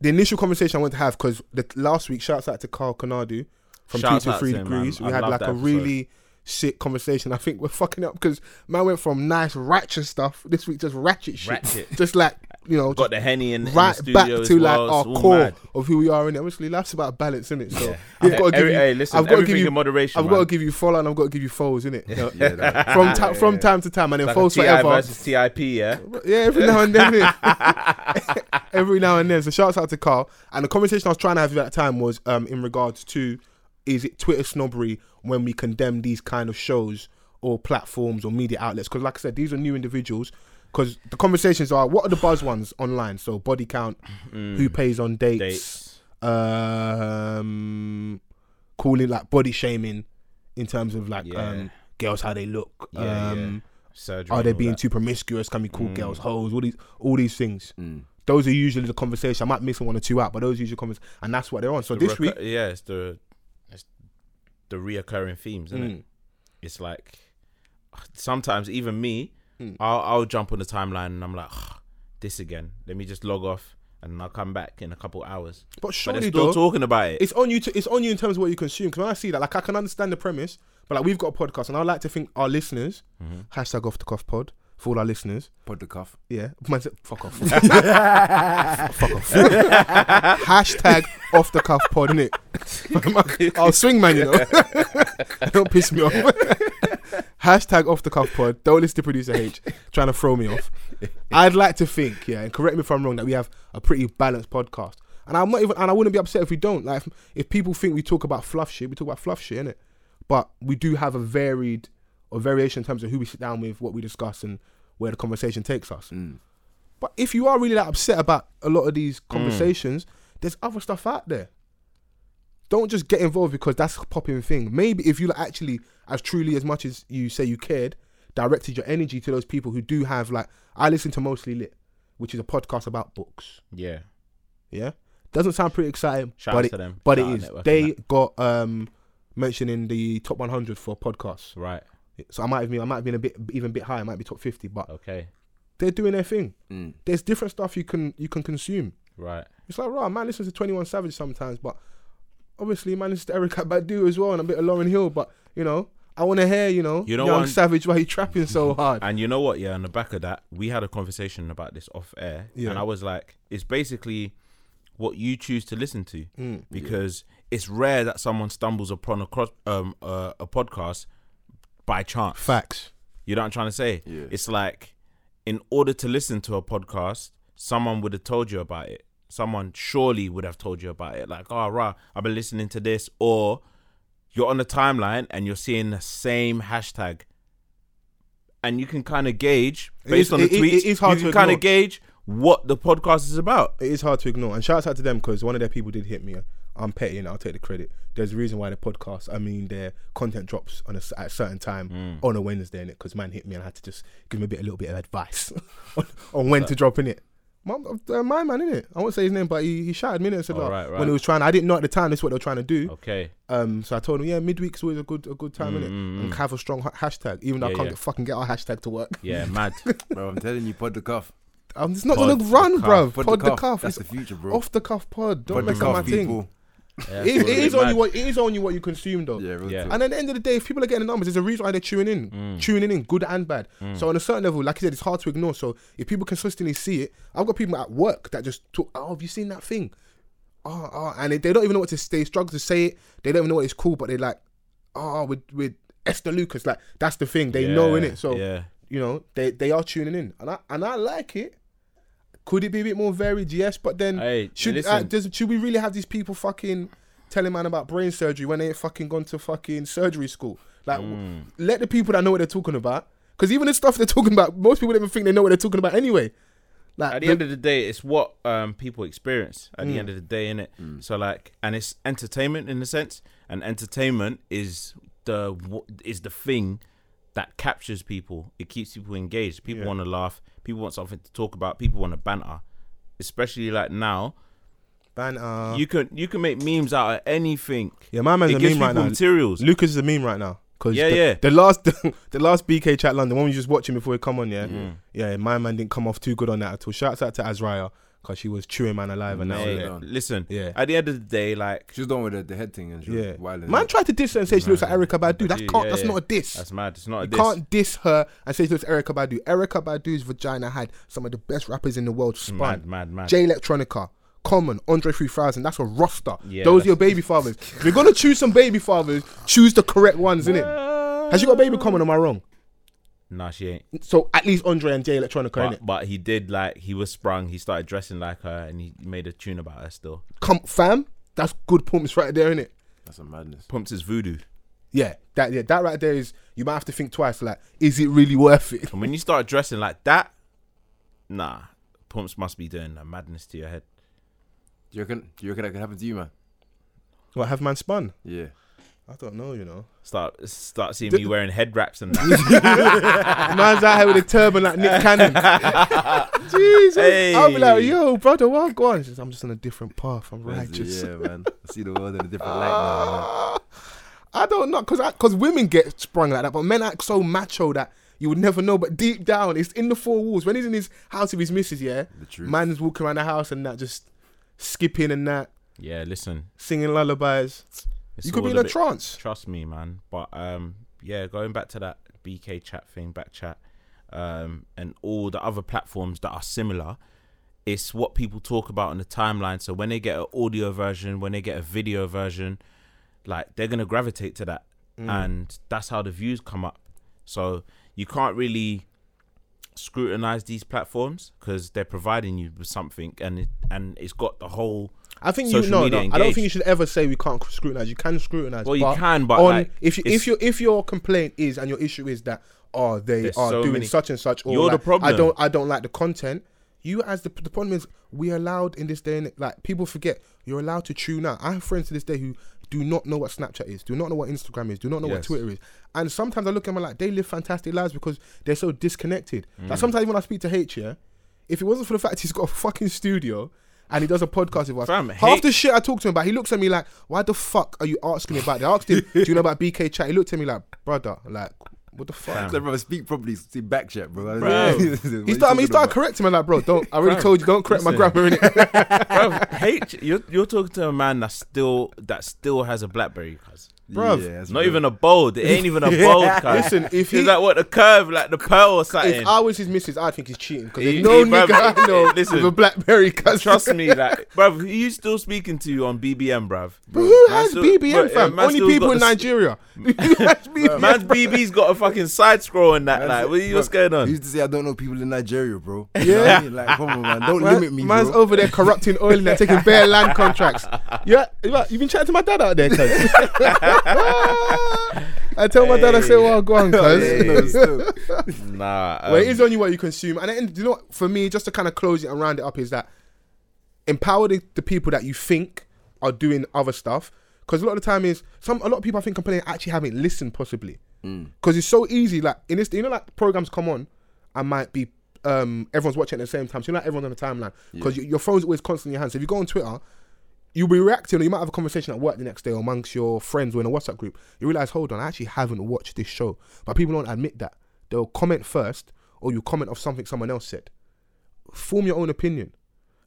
The initial conversation I wanted to have because the last week, shouts out to Carl Kanadu from Shouts two to three him, degrees. man. We I had love like that a episode. really sick conversation. I think we're fucking up because man went from nice ratchet stuff this week, just ratchet shit, Ratchet. just like you know, got the henny in, in right the back to like well. our core mad. of who we are. And obviously, life's about balance, isn't it? So Yeah. I've got to give you. hey, listen, I've got to give you. in moderation. I've man. got to give you follow and I've got to give you foes? You know? Yeah, from yeah, ti- yeah, from time to time, and then Like TI forever. versus TIP, yeah. Yeah, every now and then. every now and then. So shouts out to Carl. And the conversation I was trying to have at that time was um, in regards to is it Twitter snobbery when we condemn these kind of shows or platforms or media outlets? Because like I said, these are new individuals. Because the conversations are what are the buzz ones online? So body count, who pays on dates, Dates. um, calling like body shaming in terms of like Yeah. um, girls how they look. Yeah, yeah. um, Surgery. are they being that. too promiscuous? Can we call Mm. girls hoes? All these, all these things. Mm. Those are usually the conversation. I might miss one or two out, but those are usually conversations, and that's what they're on. So The this recur- week, yeah, it's the it's the reoccurring themes, isn't it? mm, It's like sometimes even me, Mm. I'll I'll jump on the timeline and I'm like, this again. Let me just log off and I'll come back in a couple hours. but But they're still though, talking about it. it's on you. To, it's on you in terms of what you consume. Because when I see that, like I can understand the premise, but like we've got a podcast, and I like to think our listeners Mhm. hashtag off the cuff pod for all our listeners. Pod the cuff. Yeah, fuck off. fuck off. Hashtag off the cuff pod, innit? I'll swing, man, you know. Don't piss me off. Hashtag off the cuff pod. Don't listen to producer H trying to throw me off. I'd like to think, yeah, and correct me if I'm wrong, that we have a pretty balanced podcast. And I'm not even, and I wouldn't be upset if we don't. Like, if, if people think we talk about fluff shit, we talk about fluff shit, innit? But we do have a varied, or variation in terms of who we sit down with, what we discuss, and where the conversation takes us. Mm. But if you are really that upset about a lot of these conversations, there's other stuff out there. Don't just get involved because that's a popping thing. Maybe if you like, actually, as truly as much as you say you cared, directed your energy to those people who do have like I listen to Mostly Lit, which is a podcast about books. yeah. Yeah, doesn't sound pretty exciting, Shout but out it, to them. but Shout it out is. Network They and got um mentioned in the top 100 for podcasts. right. So I might have been I might have been a bit even a bit high. I might be top 50, but Okay. they're doing their thing. Mm. There's different stuff you can you can consume. Right. It's like, right, man listens to 21 Savage sometimes, but obviously, man listens to Erykah Badu as well and a bit of Lauryn Hill. But, you know, I want to hear, you know, You know Young what? Savage, why he trapping so hard. And you know what? Yeah, on the back of that, we had a conversation about this off air, Yeah. and I was like, it's basically what you choose to listen to Mm. because it's rare that someone stumbles upon a cross, um uh, a podcast by chance. Facts. You know what I'm trying to say? Yeah. It's like in order to listen to a podcast, someone would have told you about it. Someone surely would have told you about it. Like, oh, rah, I've been listening to this. Or you're on the timeline and you're seeing the same hashtag. And you can kind of gauge, based is- on the it- it- tweets, it is hard you to can kind of gauge what the podcast is about. It is hard to ignore. And shout out to them because one of their people did hit me. I'm petty and I'll take the credit. There's a reason why the podcast, I mean, their content drops on a, at a certain time Mm. on a Wednesday in it because man hit me and I had to just give him a bit, a little bit of advice on, on when to drop in it. My, uh, my man, innit? I won't say his name, but he, he shouted me in it and said, Oh, like, right, right. when he was trying, I didn't know at the time this is what they were trying to do. Okay. Um, so I told him, yeah, midweek's always a good a good time, Mm, innit? mm, And mm. have a strong ha- hashtag, even though I can't yeah. get, fucking get our hashtag to work. Yeah, mad. Bro, I'm telling you, pod the cuff. I'm just not Pod gonna the run, bro. Pod, Pod, the, cuff. That's It's the future, bro. off the cuff pod. Don't pod the mess up my cuff, thing. People. Yeah, It, it it's all a is bit only what it is only what you consume though. Yeah, real Yeah. And at the end of the day, if people are getting the numbers, there's a reason why they're tuning in, Mm. tuning in, good and bad. Mm. So on a certain level, like I said, it's hard to ignore. So if people consistently see it, I've got people at work that just talk. Oh, have you seen that thing? Oh, oh, and they, they don't even know what to say. They struggle to say it. They don't even know what it's called, but they're like, oh, with with Esther Lucas, like that's the thing. They know in it. So yeah. you know they they are tuning in, and I and I like it. Could it be a bit more varied? Yes, but then Hey, should uh, does, should we really have these people fucking telling man about brain surgery when they ain't fucking gone to fucking surgery school? Like, w- Mm. let the people that know what they're talking about, because even the stuff they're talking about, most people don't even think they know what they're talking about anyway. Like, at the the- end of the day, it's what um, people experience at Mm. the end of the day, in innit? So like, and it's entertainment in a sense, and entertainment is the w- is the thing that captures people. It keeps people engaged. People Yeah. want to laugh. People want something to talk about. People want to banter. Especially like now, ban, uh, you can you can make memes out of anything. yeah, my man's it a gives meme people right now. materials. Lucas is a meme right now. Cause Yeah, the, yeah. The last, the last BK chat London, one we just watching before we come on, yeah, Mm. yeah. My man didn't come off too good on that at all. Shouts out to Azraya because she was chewing man alive and Mate, that. down. listen, Yeah. at the end of the day, like she's was done with the, the head thing and she Yeah, wilding. man tried to diss her and say she looks like Erykah Badu. That's can't. yeah, That's yeah. not a diss. that's mad. It's not a You diss. can't diss her and say she looks like Erykah Badu. Erykah Badu's vagina had some of the best rappers in the world spun. Mad, mad, mad. Jay Electronica, Common, Andre 3000. That's a roster. Yeah, Those are your baby fathers. if you're gonna choose some baby fathers, choose the correct ones, innit? Has she got baby Common? Am I wrong? Nah, she ain't. So at least Andre and Jay Electronica, innit? But, but he did like he was sprung. He started dressing like her, and he made a tune about her. Still, Come, fam. That's good pumps right there, innit? That's a madness. pumps is voodoo. Yeah, that yeah, that right there is. You might have to think twice. Like, is it really worth it? And when you start dressing like that, nah, pumps must be doing a madness to your head. Do you reckon? Do you reckon that could happen to you, man? What have man spun? Yeah. I don't know. You know, Start start seeing me wearing head wraps and that. man's out here with a turban like Nick Cannon. Jesus, I'll be like, yo, brother, what go on? He says, I'm just on a different path. I'm That's righteous. Yeah, man. I see the world in a different light now. Man. Ah, I don't know, cause cause women get sprung like that, but men act so macho that you would never know. But deep down, it's in the four walls. When he's in his house with his missus, yeah, The truth. man's walking around the house and that, just skipping and that, yeah, listen, singing lullabies. It's you could be in a bit- trance. Trust me, man. But um, yeah, going back to that BK chat thing, back chat, um, and all the other platforms that are similar. It's what people talk about on the timeline. So when they get an audio version, when they get a video version, like they're gonna gravitate to that, and that's how the views come up. So you can't really scrutinize these platforms because they're providing you with something, and it, and it's got the whole. I think you Social no, no. I don't think you should ever say we can't scrutinize. You can scrutinize. Well, you but can, but, on like, if you, if your if your complaint is and your issue is that oh they are so doing many- such and such or You're the problem. I don't I don't like the content. You as the the problem is we are allowed in this day and like people forget you're allowed to tune out. I have friends to this day who do not know what Snapchat is, do not know what Instagram is, do not know what Twitter is, and sometimes I look at them like they live fantastic lives because they're so disconnected. Mm. Like sometimes when I speak to H, yeah, if it wasn't for the fact he's got a fucking studio. And he does a podcast with us. Fam, Half H- the shit I talk to him about, he looks at me like, "Why the fuck are you asking me about that?" I asked him, "Do you know about BK Chat?" He looked at me like, "Brother, like, what the fuck?" So, bro, speak properly. See back chat, bro. Bro. He started, I mean, he started correcting me like, "Bro, don't." I already told you, don't correct my listen. grammar. Innit? Bruv, H, you're you're talking to a man that still that still has a BlackBerry, cuz. Bruv, Yeah, Not real. even a bold. It ain't even a bold, cuz. Listen, if he- It's like what the curve, like the pearl or something. if I was his missus, I'd think he's cheating because He- there's no he- bruv, nigga I know listen. with a BlackBerry. Cause Trust me, like, bruv, who you still speaking to on BBM, bruv? But who Man has still- BBM, bruh, fam? man Only people in the Nigeria. BBM? Man's BB's got a fucking side scroll and that. That's Like, what, you- what's going on? He used to say, I don't know people in Nigeria, bro. You know Yeah. I mean? Like, come on, man. Don't Man- limit me, man's bro. over there corrupting oil and taking bare land contracts. Yeah, you you've been chatting to my dad out there, cuz. I tell my dad, I say, well, go on, cuz. Yeah, still. Nah. well, it um, only what you consume. And then, you know what, for me, just to kind of close it and round it up, is that empower the, the people that you think are doing other stuff. Because a lot of the time is some a lot of people I think complaining actually haven't listened possibly. Because it's so easy. Like in this, you know, like programs come on, I might be um everyone's watching at the same time. So you're like everyone's on the timeline because your phone's always constantly in your hand. So if you go on Twitter, you'll be reacting, or you might have a conversation at work the next day or amongst your friends or in a WhatsApp group. You realize, hold on, I actually haven't watched this show, but people don't admit that. They'll comment first, or you comment off something someone else said. Form your own opinion.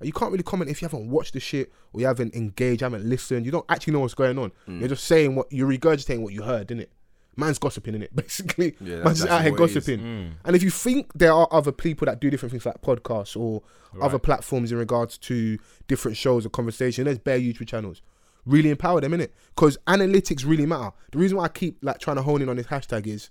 You can't really comment if you haven't watched the shit or you haven't engaged, you haven't listened. You don't actually know what's going on. Mm. You're just saying what you're regurgitating what you heard, innit? Man's gossiping in it, basically. Yeah, Man's just out here what it is. gossiping. Mm. And if you think there are other people that do different things like podcasts or other platforms in regards to different shows or conversation, there's bare YouTube channels. Really empower them, in it Because analytics really matter. The reason why I keep like trying to hone in on this hashtag is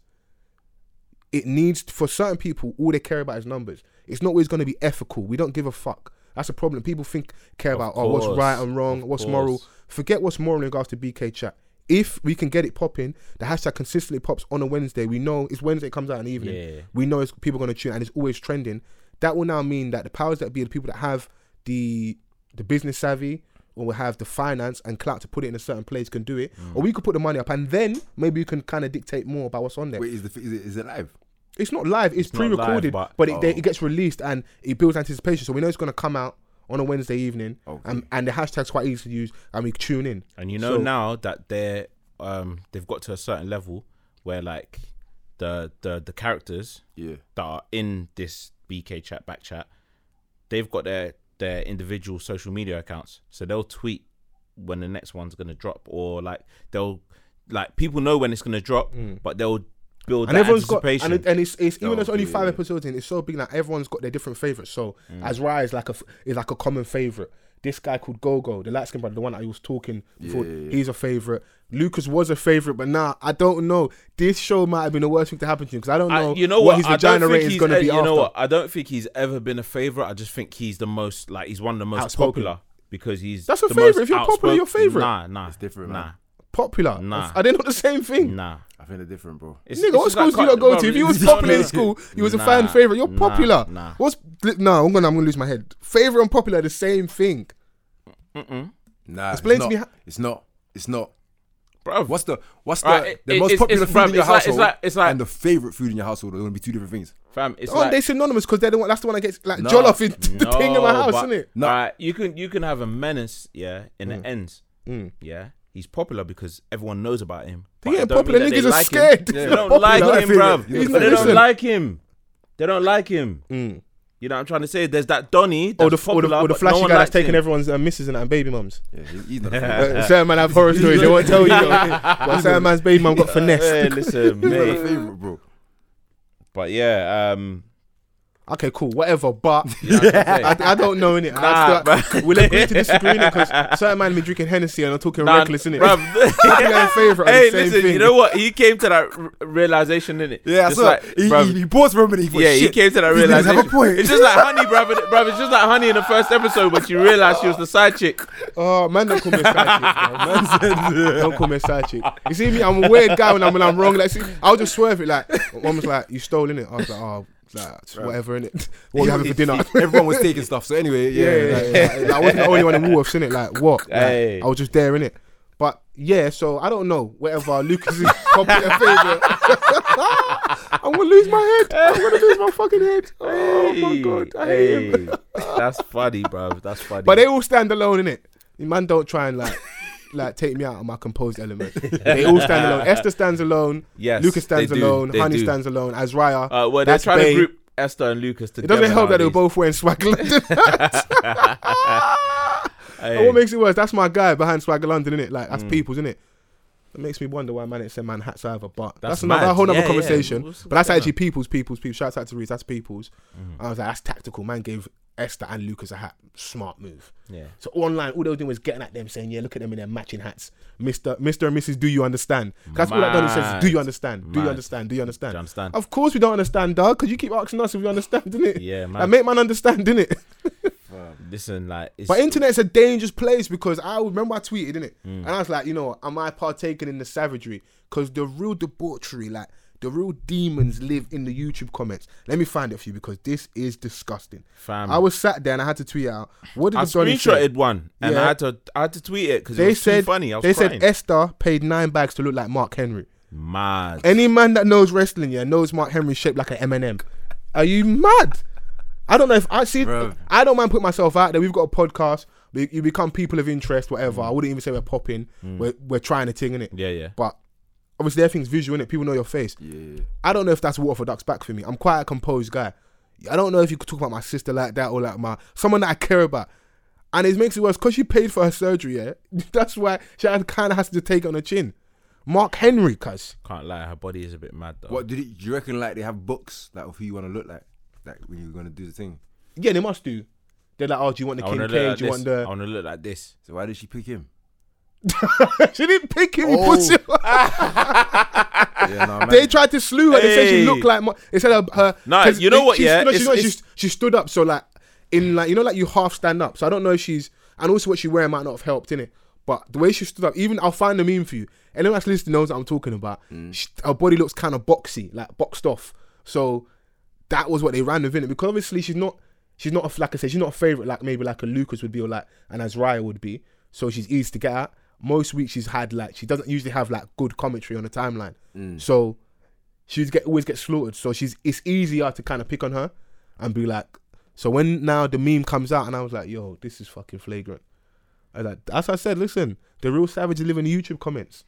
it needs for certain people all they care about is numbers. It's not always going to be ethical. We don't give a fuck. That's a problem. People think care Of about oh what's right and wrong, Of what's course. moral. Forget what's moral in regards to BK chat. If we can get it popping, the hashtag consistently pops on a Wednesday. We know it's Wednesday it comes out in the evening. Yeah. We know it's people going to tune and it's always trending. That will now mean that the powers that be, the people that have the the business savvy or will have the finance and clout to put it in a certain place can do it. Mm. Or we could put the money up and then maybe we can kind of dictate more about what's on there. Wait, is, the, is, it, is it live? It's not live. It's, not live, pre-recorded, but- but, it, they- Oh. it gets released and it builds anticipation. So we know it's going to come out on a Wednesday evening, Okay. and, and the hashtag's quite easy to use, and we tune in. And you know So- now that they're um they've got to a certain level where like the the the characters Yeah. that are in this BK chat back chat, they've got their their individual social media accounts. So they'll tweet when the next one's gonna drop, or like they'll like people know when it's gonna drop, but they'll build and that everyone's got anticipation. and, it, and it's, it's even Oh, though it's only five episodes in, it's so big that everyone's got their different favorites. So Mm. Azrai is like a is like a common favorite. This guy called Gogo, the light skin brother, the one I was talking before, Yeah, yeah, yeah. he's a favorite. Lucas was a favorite, but now I don't know. This show might have been the worst thing to happen to him because I don't I- know, you know what, what? his I vagina rate is he's going to be You after. know what? I don't think he's ever been a favorite. I just think he's the most like he's one of the most Outspoken. popular because he's That's a the favourite. most If you're popular, you're favourite. Nah, nah, It's different, Nah, man. Popular. Nah. Are they not the same thing? nah. I think they're different, bro. It's, Nigga, it's what just like schools do you not go bro, to? If you was popular in school, you was a fan favorite. You're nah, popular. Nah. What's no? I'm gonna I'm gonna lose my head. Favorite and popular are the same thing. Mm-mm. Nah, Explain it's to me how- It's not. It's not. Bro, What's the what's the, Right, it- the it- most it's- popular it's- food bruv, in your it's like- it's household like- it's like- and the favorite food in your household are going to be two different things. fam, it's Aren't like they synonymous? Because they're the one. That's the one that gets like No. jollof in the thing in my house, but- isn't it? No. Alright, you can you can have a menace, yeah, in the ends. Mm. Yeah, he's popular because everyone knows about him. but He it ain't don't popular. mean Niggas they are like him. scared. They don't not like him, He's bruv. not He's they don't like him. They don't like him. Mm. You know what I'm trying to say? There's that Donny. Or That's the, or the, or the flashy no one guy that's likes taking him. everyone's uh, misses and, and baby mums. Yeah, he- he's not. Uh, certain man have horror stories. They won't tell you. though. But certain man's baby mum got Hey, finesse. listen, He's not a mate. favorite, bro. But yeah, um, Okay, cool, whatever. But you know I'm I, don't know in it. Nah, we'll agree to disagree because certain man been drinking Hennessy and I'm talking Nah, reckless in it. bruv. Popular and favorite. are hey, listen, thing. you know what? He came to that r- realization, didn't it? Yeah, I Just saw like. He, bruv, he, he paused for a minute. He yeah, came to that realization. have a point. It's just like honey, brother, brother. It's just like honey in the first episode, but you realize she was the side chick. Oh man, don't call me a side chick. bro. don't call me a side chick. You see me? I'm a weird guy when I'm when I'm wrong. Like, see, I'll just swerve it. Like, one was like, "You stole in it." I was like, "Oh, like, it's whatever in it. What you having for dinner?" Everyone was taking stuff. So anyway, yeah, yeah, yeah, yeah, Like, I wasn't the only one in Woolworths in it. Like, what? Like, Hey. I was just there in it. But yeah, so I don't know. Whatever Lucas is popular favorite. I'm gonna lose my head. I'm gonna lose my fucking head. Oh my god, I hate him. That's funny, bro. That's funny. But they all stand alone in it. Man, don't try and like like take me out of my composed element. They all stand alone. Esther stands alone. yes, Lucas stands do, alone. Honey do. stands alone. Azraya. Uh, well, they're trying Bae. to group Esther and Lucas together. it doesn't help that they were nowadays. both wearing Swagger London. Hey. what makes it worse? That's my guy behind Swagger London, innit? Like Mm. that's people's, innit? It It makes me wonder why man ain't send man hats either. But that's, That's another whole other Yeah, yeah. conversation. What's- But that's actually people's, people's, people's. Shout out to Reese. That's people's. Mm-hmm. I was like, that's tactical. Man gave Esther and Lucas a hat. Smart move. Yeah. So online, all they were doing was getting at them, saying, "Yeah, look at them in their matching hats, Mister, Mister and Mrs. Do you understand?" That's all that done. It says, "Do you understand? Do you understand? Do you understand?" Do you understand? Of course we don't understand, dog. Because you keep asking us if we understand, didn't it? Yeah, man. And make man understand, didn't it? Listen, like, it's, But internet's a dangerous place because I remember I tweeted, innit? Mm. And I was like, you know, am I partaking in the savagery? Because the real debauchery, like the real demons live in the YouTube comments. Let me find it for you because this is disgusting. fam. I was sat there and I had to tweet out. What did I the Donny say? screenshotted one and Yeah. I had to I had to tweet it because it They was said too funny. I was they crying. said Esther paid nine bags to look like Mark Henry. mad. Any man that knows wrestling, yeah, knows Mark Henry shaped like an M&M. Are you mad? I don't know if I see. Bruv. I don't mind putting myself out there. We've got a podcast. We, you become people of interest, whatever. I wouldn't even say we're popping. We're we're trying a thing in it. yeah, yeah. But obviously everything's visual in it. People know your face. Yeah. I don't know if that's water for ducks back for me. I'm quite a composed guy. I don't know if you could talk about my sister like that or like my someone that I care about. And it makes it worse because she paid for her surgery. Yeah, that's why she kind of has to take it on her chin. Mark Henry, cuz. Can't lie, her body is a bit mad though. What did it, do you reckon? Like they have books like of who you want to look like, like when you're gonna do the thing. Yeah, they must do. They're like, oh, do you want the I King want K? like do you this. want the? I want to look like this. So why did she pick him? she didn't pick him. He Oh. puts him. Yeah, no, man. They tried to slew her. They said she looked like. Mar- They said her. her Nah, 'cause you know it- what, she's- yeah, no, she's it's- not- it's- she's- she stood up. So like in like you know like you half stand up. So I don't know if she's and also what she wearing might not have helped in it. But the way she stood up, even I'll find the meme for you. Anyone that's listening knows what I'm talking about. Mm. She, her body looks kind of boxy, like boxed off. So that was what they ran with in it because obviously she's not she's not a, like I said she's not a favorite like maybe like a Lucas would be or like an Azariah would be. So she's easy to get at. Most weeks she's had like she doesn't usually have like good commentary on the timeline. Mm. So she's get always get slaughtered. So she's it's easier to kind of pick on her and be like. So when now the meme comes out and I was like, yo, this is fucking flagrant. I was like, as I said, listen, the real savages live in the YouTube comments.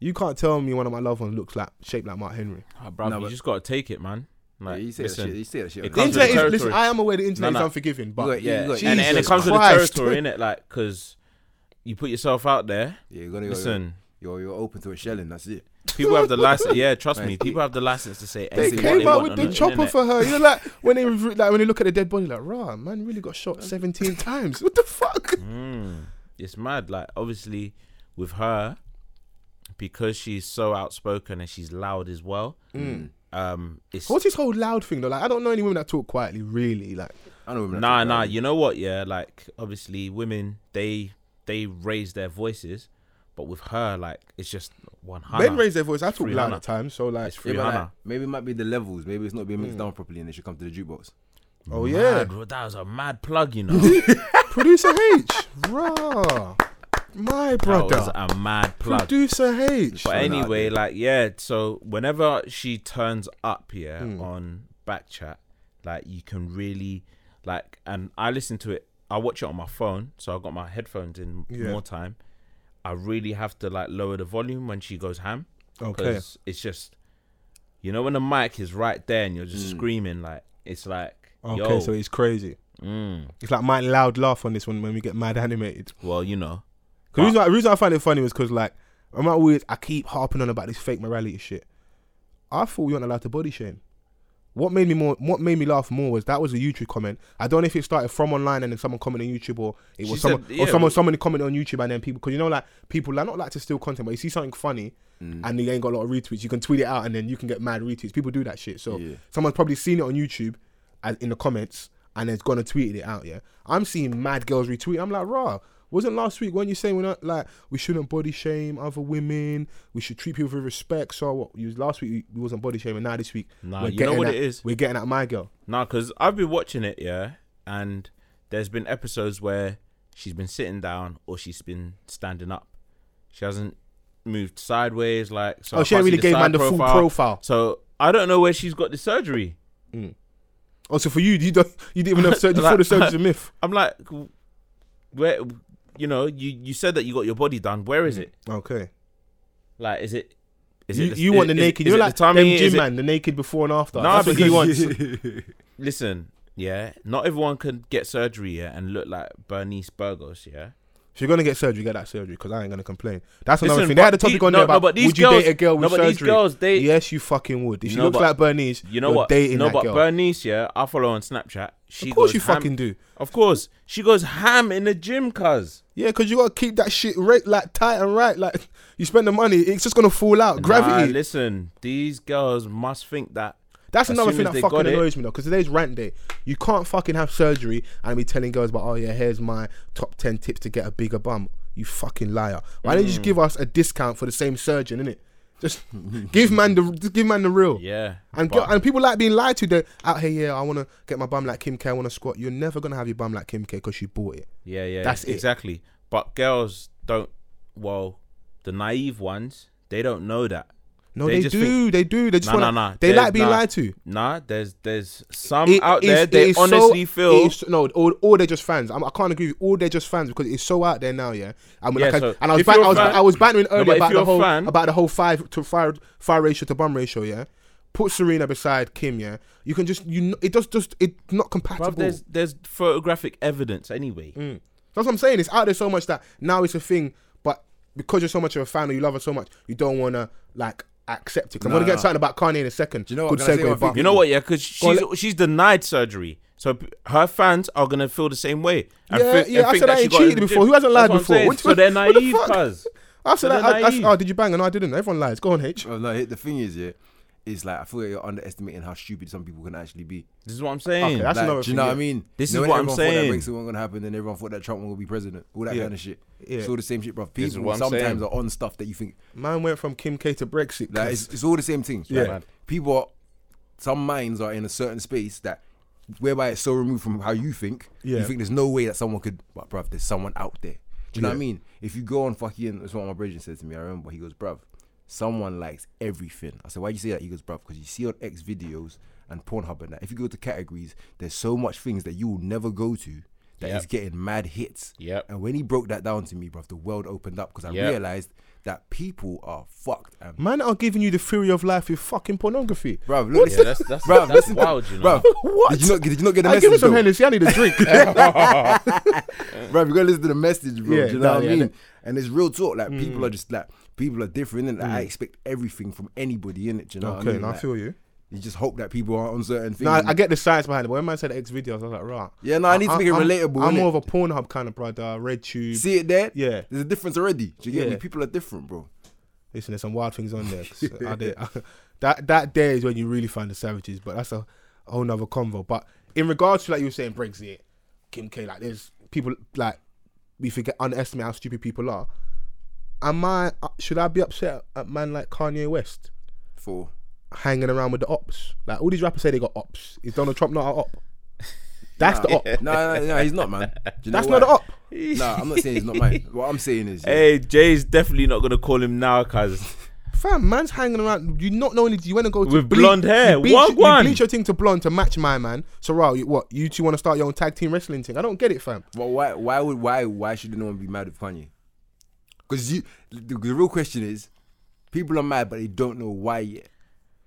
You can't tell me one of my loved ones looks like shaped like Mark Henry. Ah, oh, bro, No, you but- just gotta take it, man. Yeah, you say listen, that shit. You say that shit. it The comes the- internet is, listen. I am aware the internet No, is unforgiving, but You got- yeah, you and, and it Jesus comes with the Christ. territory, innit? Like, because you put yourself out there. Yeah, you're gonna go. Listen, You're you're open to a shelling. That's it. people have the license. Yeah, trust me, people have the license to say they came they out with the chopper for her. You know, like when they like when they look at the dead body, like, rah, man, really got shot seventeen times. What the fuck? Mm, it's mad. Like obviously, with her, because she's so outspoken and she's loud as well. Mm. Um, it's What's this whole loud thing though? Like, I don't know any women that talk quietly. Really, like, I don't know. women nah, nah. You know what? Yeah, like obviously, women they they raise their voices, but with her, like it's just one hundred. men raise their voice. I talk Free loud Hannah. at times. So like, It's Yeah, free but, like, maybe it might be the levels. Maybe it's not being mixed down properly, and they should come to the jukebox. oh yeah, Mad, bro, that was a mad plug, you know. producer H, rah, my that brother, was a mad plug. producer H. But anyway, there. like yeah, so whenever she turns up, yeah, Hmm. on Backchat, like you can really like, and I listen to it. I watch it on my phone, so I got my headphones in Yeah. more time. I really have to like lower the volume when she goes ham Okay, because it's just, you know, when the mic is right there and you're just Mm. screaming, like it's like, okay, yo, so it's crazy. mm, It's like my loud laugh on this one when we get mad animated. well, you know, Cause the reason, I, reason I find it funny was because like I'm not weird. I keep harping on about this fake morality shit. I thought we weren't allowed to body shame. What made me more? What made me laugh more was that was a YouTube comment. I don't know if it started from online and then someone commented on YouTube or it She was said- someone yeah, or someone well- someone commented on YouTube and then people because you know like people like not like to steal content but you see something funny Mm. and you ain't got a lot of retweets you can tweet it out and then you can get mad retweets. People do that shit. So Yeah. someone's probably seen it on YouTube as in the comments and has gone and tweeted it out. Yeah, I'm seeing mad girls retweet. I'm like, raw. Wasn't last week when you saying we're not like we shouldn't body shame other women, we should treat people with respect. So what? You last week we- wasn't body shaming. Now this week Nah, we're you know what at, it is? We're getting at my girl. Nah, because I've been watching it, yeah, and there's been episodes where she's been sitting down or she's been standing up. She hasn't moved sideways, like so. oh, she ain't really gave man the full profile. So I don't know where she's got the surgery. Mm. Oh, also for you, you don't you didn't even have surgery. Like- the surgery's a myth. I'm like, where, you know, you you said that you got your body done. Where is mm. it? Okay. Like, is it? Is you, it? you want the naked? Is you it know, like the tummy? them Is gym it- man, the naked before and after. Nah, That's what he because- wants. Listen, yeah, not everyone can get surgery, yeah, and look like Bernice Burgos, yeah. If you're gonna get surgery, get that surgery because I ain't gonna complain. That's another Listen, thing. They had a topic on no, there no, about but these would you date a girl with no, but surgery? these girls, they- yes, you fucking would. If she No, looks but- like Bernice, You know what? Dating no, that but girl. Bernice, yeah, I follow on Snapchat. She of course you ham- fucking do. Of course, she goes ham in the gym, cuz. Yeah, because you gotta keep that shit right, like tight and right. Like you spend the money, it's just gonna fall out. Gravity. Nah, listen, these girls must think that. That's as another thing that fucking got it- annoys me though. Because today's rant day. You can't fucking have surgery and be telling girls about, oh yeah, here's my top ten tips to get a bigger bum. You fucking liar. Why don't you Mm. just give us a discount for the same surgeon, innit? Just give man the just give man the real. Yeah. And but- and people like being lied to. Out here. Yeah, I want to get my bum like Kim K. I want to squat. You're never gonna have your bum like Kim K. because she bought it. yeah, yeah. That's it. exactly. But girls don't. Well, the naive ones, they don't know that. No, They they, just do. they do. They just Nah, want. to nah, nah. They There's- like being nah. lied to. Nah, there's there's some It out is- there. They is so- honestly feel. it is- no, or, or they're just fans. I'm, I can't agree with all they're just fans because it's so out there now. Yeah, I mean, Yeah, like I- so and I was, if ban- you're I a was, fan- I was bantering earlier if about the whole fan- about the whole five to fire fire ratio to bum ratio. Yeah, put Serena beside Kim. Yeah, you can just you. kn- It does just it's not compatible. Bruv, there's there's photographic evidence anyway. Mm. That's what I'm saying. It's out there so much that now it's a thing, but because you're so much of a fan or you love her so much, you don't want to like accept it. 'Cause I'm Nah, gonna get nah. something about Kanye in a second. Do you know what? Good Can segue, but? You know what? Yeah, because Go on, she's she's denied surgery, so her fans are gonna feel the same way. and Yeah, thi- yeah, and I said that I she ain't got it in cheated before. Who hasn't lied That's what I'm before? saying. What- so they're what the naive, cuz. I said So I, I, I, oh, did you bang? No, I didn't. Everyone lies. Go on, H. Oh, no, the thing is, yeah, is like I feel like you're underestimating how stupid some people can actually be. This is what I'm saying. Okay, that's Like, another do you know yeah. what I mean? This You know is what I'm everyone thought saying. That Brexit wasn't gonna happen, and everyone thought that Trump would be president. All that Yeah. kind of shit. Yeah. It's all the same shit, bro. People sometimes saying. are on stuff that you think Man went from Kim K to Brexit. like it's, it's all the same thing. Yeah. Like, people are some minds are in a certain space that whereby it's so removed from how you think. Yeah. You think there's no way that someone could. But bruv, there's someone out there. Do you know what I mean? If you go on fucking, that's what my brother said to me. I remember he goes, bruv, someone likes everything. I said, why would you say that? He goes, bruv, because you see on X videos and Pornhub and that. If you go to categories, there's so much things that you will never go to that Yep. he's getting mad hits. Yep. And when he broke that down to me, bro, the world opened up because I Yep. realized that people are fucked. And Man are giving you the theory of life with fucking pornography. bro, look, Yeah, that's that's, Bruv, that's listen- wild, you know. bro, What? did you not did you not get the I give me message? some though? Hennessy. I need a drink. bro, you gotta listen to the message, bro. Yeah, do you know nah, what I yeah, mean? that- And it's real talk. Like Mm. people are just like people are different, and like, I mm. expect everything from anybody in it. You know what I okay, mean? now I Like, feel you. you just hope that people are on certain things. No, I, I get the science behind it. But when man said X videos, I was like, right. yeah, no, I need to make it I'm- relatable. I'm more of a Pornhub kind of brother. RedTube. See it there? Yeah. There's a difference already. Do you get Yeah. me? People are different, bro. Listen, there's some wild things on there. I did, that that day is when you really find the savages, but that's a whole nother convo. But in regards to like you were saying Brexit, Kim K, like there's people like we forget underestimate how stupid people are. Am I uh, should I be upset at man like Kanye West For hanging around with the ops? Like all these rappers say they got ops. Is Donald Trump not an op? That's the op. no, no, no, he's not, man. You know That's why? not the op. No, I'm not saying he's not mine. What I'm saying is, yeah, Hey, Jay's definitely not gonna call him now, cause Fam, man's hanging around. You not only do you want to go to With ble- blonde hair. you bleach, What you one? bleach your thing to blonde to match my man. So, right, you, what you two want to start your own tag team wrestling thing? I don't get it, fam. but why? Why would? Why? Why should no one be mad with Kanye? Because you, the, the real question is, people are mad, but they don't know why yet.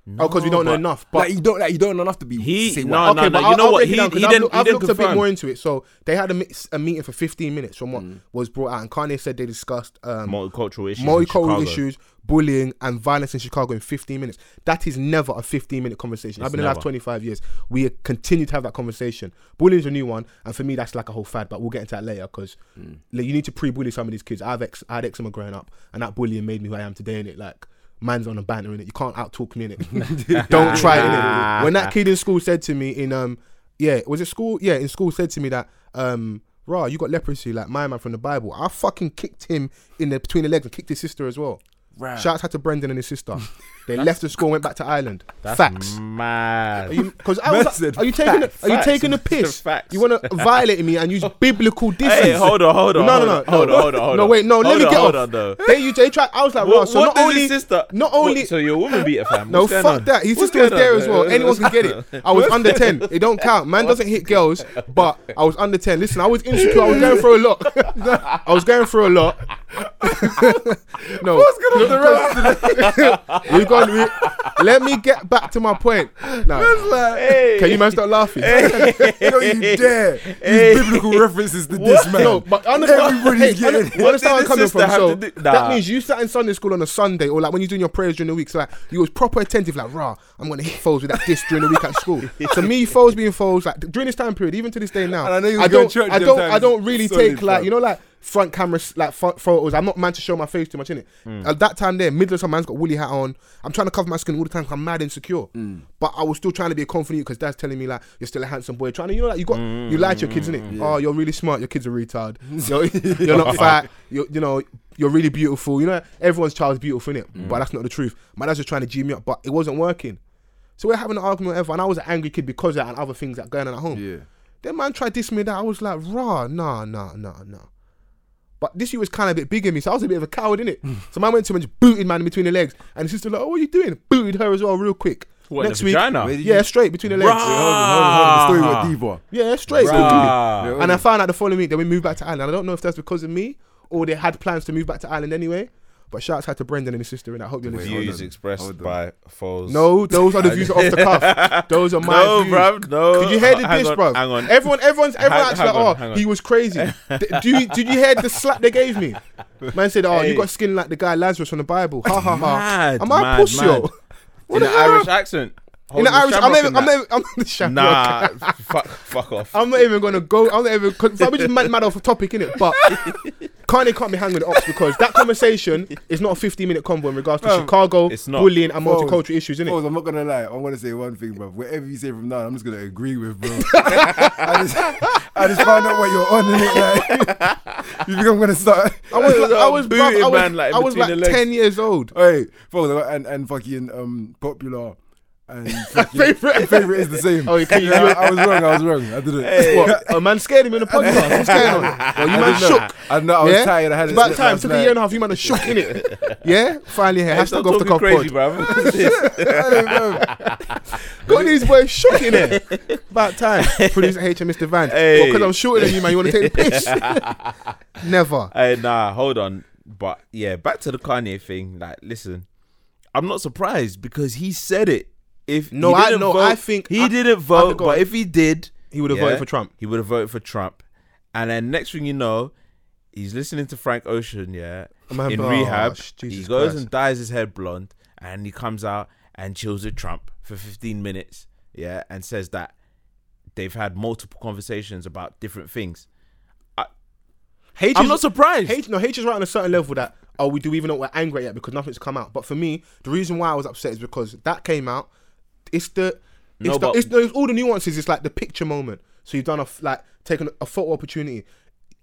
Oh, because we don't know but- enough. But like you don't, like you don't know enough to be. He- say no, why. no, no, you know I'll what? break it He- down 'cause he I've, didn't- look- he I've didn't looked a bit confirm. more into it. So they had a, mi- a meeting for 15 minutes from what Mm. was brought out, and Kanye said they discussed um, multicultural issues. in multicultural issues, bullying, and violence in Chicago in 15 minutes. That is never a 15 minute conversation. I've been in the last never. 25 years. We continue to have that conversation. Bullying's a new one, and for me, that's like a whole fad. But we'll get into that later because like, you need to pre-bully some of these kids. I've ex- I had eczema growing up, and that bullying made me who I am today. In it, like. Man's on a banter in it. You can't out talk me in it. Don't try it. When that kid in school said to me in um yeah was it school yeah in school said to me that um Raw, you got leprosy like my man from the Bible. I fucking kicked him in the between the legs and kicked his sister as well. Right. Shouts out to Brendan and his sister. They left the school, and went back to Ireland. That's Facts. mad. Because I was, Man like, are you taking the, are you Facts. taking Facts. piss? Facts. You want to violate me and use biblical distance? Hey, hold on, hold on, No, no, hold no, on, hold no. on, hold on, No, wait, no, let Hold me on, get hold off. on, though. They, you, they tried. I was like, What, well, so what not only, sister? not what- only, so you're a woman beater, fam. no, What's fuck on? that. His What's sister was there on? as well. Anyone can get it. I was under 10. It don't count. Man doesn't hit girls, but I was under 10. Listen, I was insecure. I was going through a lot. I was going through a lot. no. What's going on We've got, we, let me get back to my point. No. Hey. Can you man stop laughing? Don't you dare use biblical references to this man. No, but understand, Everybody's hey, getting- you understand where I'm coming from. So have to do- that means you sat in Sunday school on a Sunday, or like when you're doing your prayers during the week. So like you was proper attentive, like rah, I'm gonna hit foes with that disc during the week at school. to me, foes being foes, like during this time period, even to this day now, And I know you I don't, I don't. I don't really Solid, take like fam. you know like front cameras, like front photos. I'm not man to show my face too much in it. Mm. At that time, there, middle of some man's got woolly hat on. I'm trying to cover my skin all the time. I'm mad insecure, Mm. but I was still trying to be a confident because dad's telling me like you're still a handsome boy. Trying to, you know, like you got you lie to your kids, in innit? Oh, you're really smart. Your kids are retard. You're, you're not fat. You're, you know, you're really beautiful. You know, everyone's child's beautiful, innit? Mm. But that's not the truth. My dad's just trying to G me up, but it wasn't working. So we're having an argument, whatever, and I was an angry kid because of that and other things that going on at home. Yeah. Then man tried to diss me that. I was like, rah, nah, nah, nah, nah. But this year was kind of a bit bigger than me, so I was a bit of a coward, in it. Mm. so man went to him and just booted man in between the legs. And his sister like, oh, what are you doing? Booted her as well real quick. What, Next the week, vagina? Where yeah, straight between the legs. Rah. Hold on, hold on, hold on. The story with Diva. Yeah, straight. Bruh. And I found out the following week that we moved back to Ireland. I don't know if that's because of me or they had plans to move back to Ireland anyway. But shouts out to Brendan and his sister, and I hope you're Wait, listening. hold Views on, expressed by foes. No, those are the views off the cuff. Those are my no, views. bruv, no. Could you hear the Hang diss, on, bro? Hang on. Everyone, everyone's, everyone Hang- acts like, on, oh, he was crazy. D- do you did you hear the slap they gave me? Man said, oh, Hey. you got skin like the guy Lazarus from the Bible. Ha ha ha. Mad, Am I mad, pussy? mad. yo? in an Irish accent. In the Holding Irish, I'm shamrock not even, I'm not even, I'm not the shamrock. Nah, fuck, fuck off. I'm not even gonna go. I'm not even. Cause we just mad, mad off a topic in it, but Kanye can't be hanging with the ops because that conversation is not a 15 minute convo in regards to Bro, Chicago it's not. bullying and Bro, multicultural issues, innit? Foles, I'm not gonna lie. I'm gonna say one thing, bro. Whatever you say from now, I'm just gonna agree with, bro. I just, I just found out what you're on in it. Like, you think I'm gonna start? I was, Booted I was, bruv, I was, man, like, I was like 10 years old. Hey, Foles, and and fucking um popular And fucking- Favorite. favorite is the same. Oh, you can- I, I was wrong. I was wrong. I didn't. What? A man scared him in the podcast. What's going on? Well, you I man didn't know. shook. I know. I was yeah? tired. I had It's it about time. last Took a year and a half. You man are shook in it. Yeah. Finally here. Hey, Hashtag stop off the talking cuff crazy, pod. bro. Got these boys shook in it. About time. Producer H and Mr. Van. Hey. Because I'm shorter than you, man. You want to take the piss? Never. Hey, nah, hold on. But yeah, back to the Kanye thing. Like, listen, I'm not surprised because he said it. If No, I- no, vote, I think- he I- didn't vote. but if he did, He would have yeah, voted for Trump. He would have voted for Trump. And then next thing you know, he's listening to Frank Ocean, yeah, Man, in oh, rehab. he goes Christ. and dyes his hair blonde, and he comes out and chills with Trump for 15 minutes, yeah, and says that they've had multiple conversations about different things. I'm is- not surprised. No, H is right on a certain level that, oh, we do even know we're angry yet because nothing's come out. But for me, the reason why I was upset is because that came out. It's the, it's, No, the, it's, no, it's all the nuances. It's like the picture moment. So you've done a, f- like, taken a photo opportunity.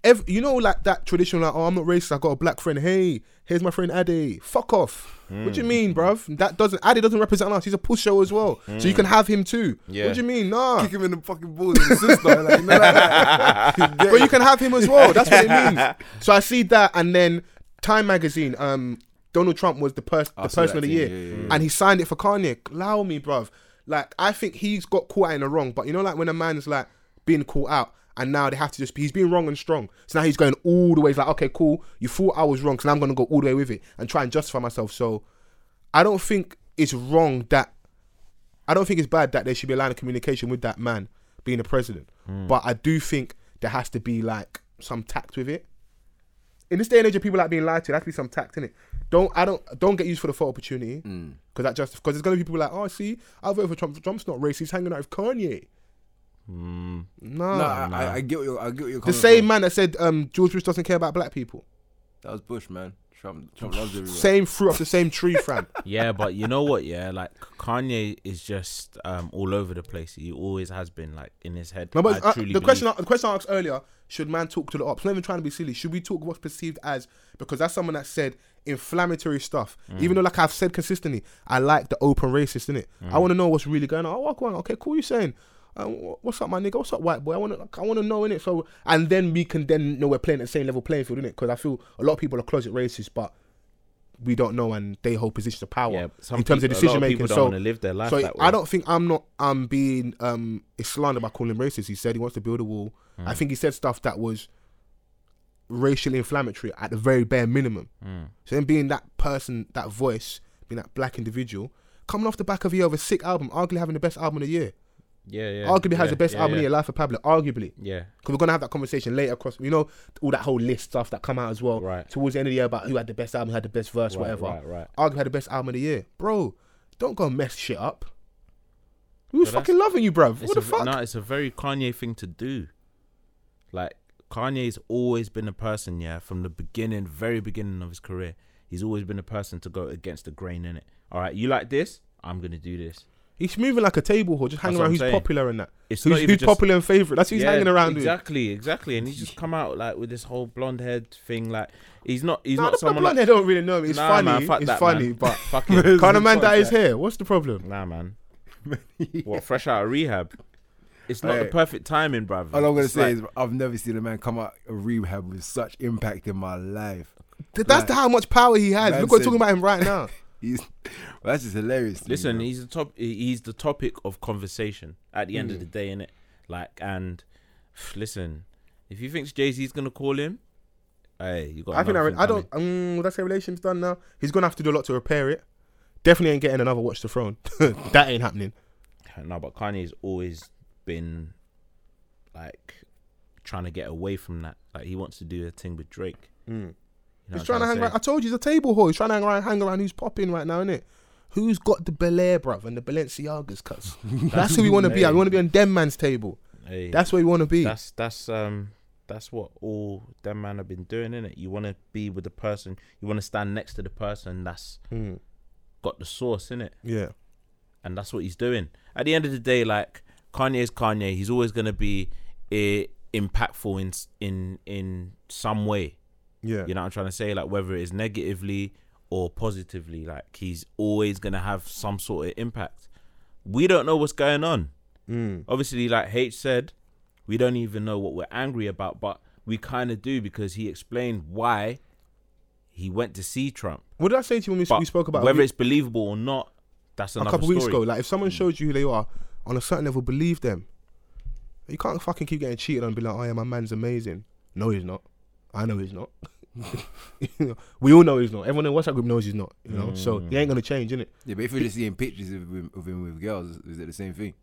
Ev you know, like that traditional, like, oh, I'm not racist. I got a black friend. Hey, here's my friend Ade. Fuck off. What Hmm. do you mean, bruv? That doesn't, Ade doesn't represent us. He's a push show as well. So you can have him too. Hmm. Yeah. What do you mean? Nah. Kick him in the fucking balls and sister. Like, you know, like, but you can have him as well. That's what it means. So I see that, and then Time Magazine, um, Donald Trump was the, pers- the person of the year, yeah, yeah, and he signed it for Kanye. Allow me, bruv. Like I think he's got caught out in the wrong, but you know, like when a man's like being caught out. And now they have to just be, he's being wrong and strong. So now he's going all the way. He's like, okay, cool. You thought I was wrong. So now I'm going to go all the way with it and try and justify myself. So I don't think it's wrong that I don't think it's bad that there should be a line of communication with that man being the president. But I do think there has to be like some tact with it. In this day and age of people like being lied to, there has to be some tact in it. Don't I don't don't get used for the photo opportunity because that just because there's gonna be people like oh see I voted for Trump. Trump's not racist. He's hanging out with Kanye. No, no, I, I, I get what you're, I get what you're the same from. man that said um, George Bush doesn't care about black people. That was Bush, man. Trump, Trump loves everyone. Same fruit off the same tree, fam. yeah, but you know what? Yeah, like Kanye is just um, all over the place. He always has been like in his head. No, but I uh, truly the question believe- the question I asked earlier: Should man talk to the ops? Not even trying to be silly. Should we talk what's perceived as? Because that's someone that said inflammatory stuff. Mm. Even though, like I've said consistently, I like the open racist in it. Mm. I want to know what's really going on. Oh, what going on? Okay, cool. You saying? Uh, what's up, my nigga? What's up, white boy? I want to, I want to know in it. So, and then we can then know we're playing at the same level playing field, in it. Because I feel a lot of people are closet racist, but we don't know, and they hold positions of power yeah, in terms people- of decision making. So, live their life so. I don't think I'm not I'm being um slandered by calling him racist. He said he wants to build a wall. Mm. I think he said stuff that was racially inflammatory at the very bare minimum. Mm. So then being that person, that voice, being that black individual, coming off the back of a year of a sick album, arguably having the best album of the year. Yeah, yeah. arguably has yeah, the best yeah, album of yeah. the year, Life of Pablo. Arguably. Yeah, Because we're gonna have that conversation later across you know, all that whole list stuff that come out as well. Right. Towards the end of the year about who had the best album, who had the best verse, Right, whatever. right, right. Arguably had the best album of the year. Bro, don't go mess shit up. We were But that's- fucking loving you, bro. It's What a, the fuck? No, it's a very Kanye thing to do. Like Kanye's always been a person, yeah, from the beginning, very beginning of his career. He's always been a person to go against the grain in it. All right, you like this? I'm gonna do this. He's moving like a table whore, just hanging around who's saying. popular and that. It's Who's, who's just- popular and favourite. That's who he's Yeah, hanging around with. Exactly, exactly. And he's just come out like with this whole blonde head thing. Like he's not. He's Nah, not the, the someone. blonde Like, hair don't really know him. It's Nah, funny. man, fuck it's that, funny, man. but fucking kind of man that is here. What's the problem? nah, man. What fresh out of rehab? It's not the perfect timing, bruv. All I'm gonna It's say like- is I've never seen a man come out of rehab with such impact in my life. That's Like, how much power he has. man Look, we're talking about him right now. He's well, that's just hilarious. to me, Listen, he's the top. He's the topic of conversation at the end Mm. of the day, innit? Like, and listen, if you think Jay Z's gonna call him, hey, you got. I think I, thing I don't. Um, would I say relations done now? He's gonna have to do a lot to repair it. Definitely ain't getting another Watch the Throne. that ain't happening. No, but Kanye's always been like trying to get away from that. Like, he wants to do a thing with Drake. You know He's trying to hang around. I told you he's a table whore. He's trying to hang around, hang around who's popping right now, isn't it? Who's got the Bel Air, bruv, and the Balenciagas, cuz? That's who we want to be at. We want to be on them man's table. Hey, That's where we want to be. that's that's um that's what all them man have been doing, innit? You want to be with the person. You want to stand next to the person that's Mm, got the sauce, it. yeah. and that's what he's doing. At the end of the day, like Kanye is Kanye. He's always gonna be eh, impactful in in in some way. Yeah. You know what I'm trying to say? Like whether it is negatively or positively, like he's always gonna have some sort of impact. we don't know what's going on. Mm. Obviously, like H said, we don't even know what we're angry about, but we kind of do because he explained why he went to see Trump. What did I say to you when we, But we spoke about whether we- it's believable or not, that's a couple story. weeks ago? Like, if someone shows you who they are on a certain level, believe them. You can't fucking keep getting cheated on and be like, "Oh yeah, my man's amazing." No, he's not. I know he's not. You know, we all know he's not. Everyone in the WhatsApp group knows he's not. You know, so he ain't gonna change, innit? Yeah, but if you're just seeing pictures of him, of him with girls, is it the same thing?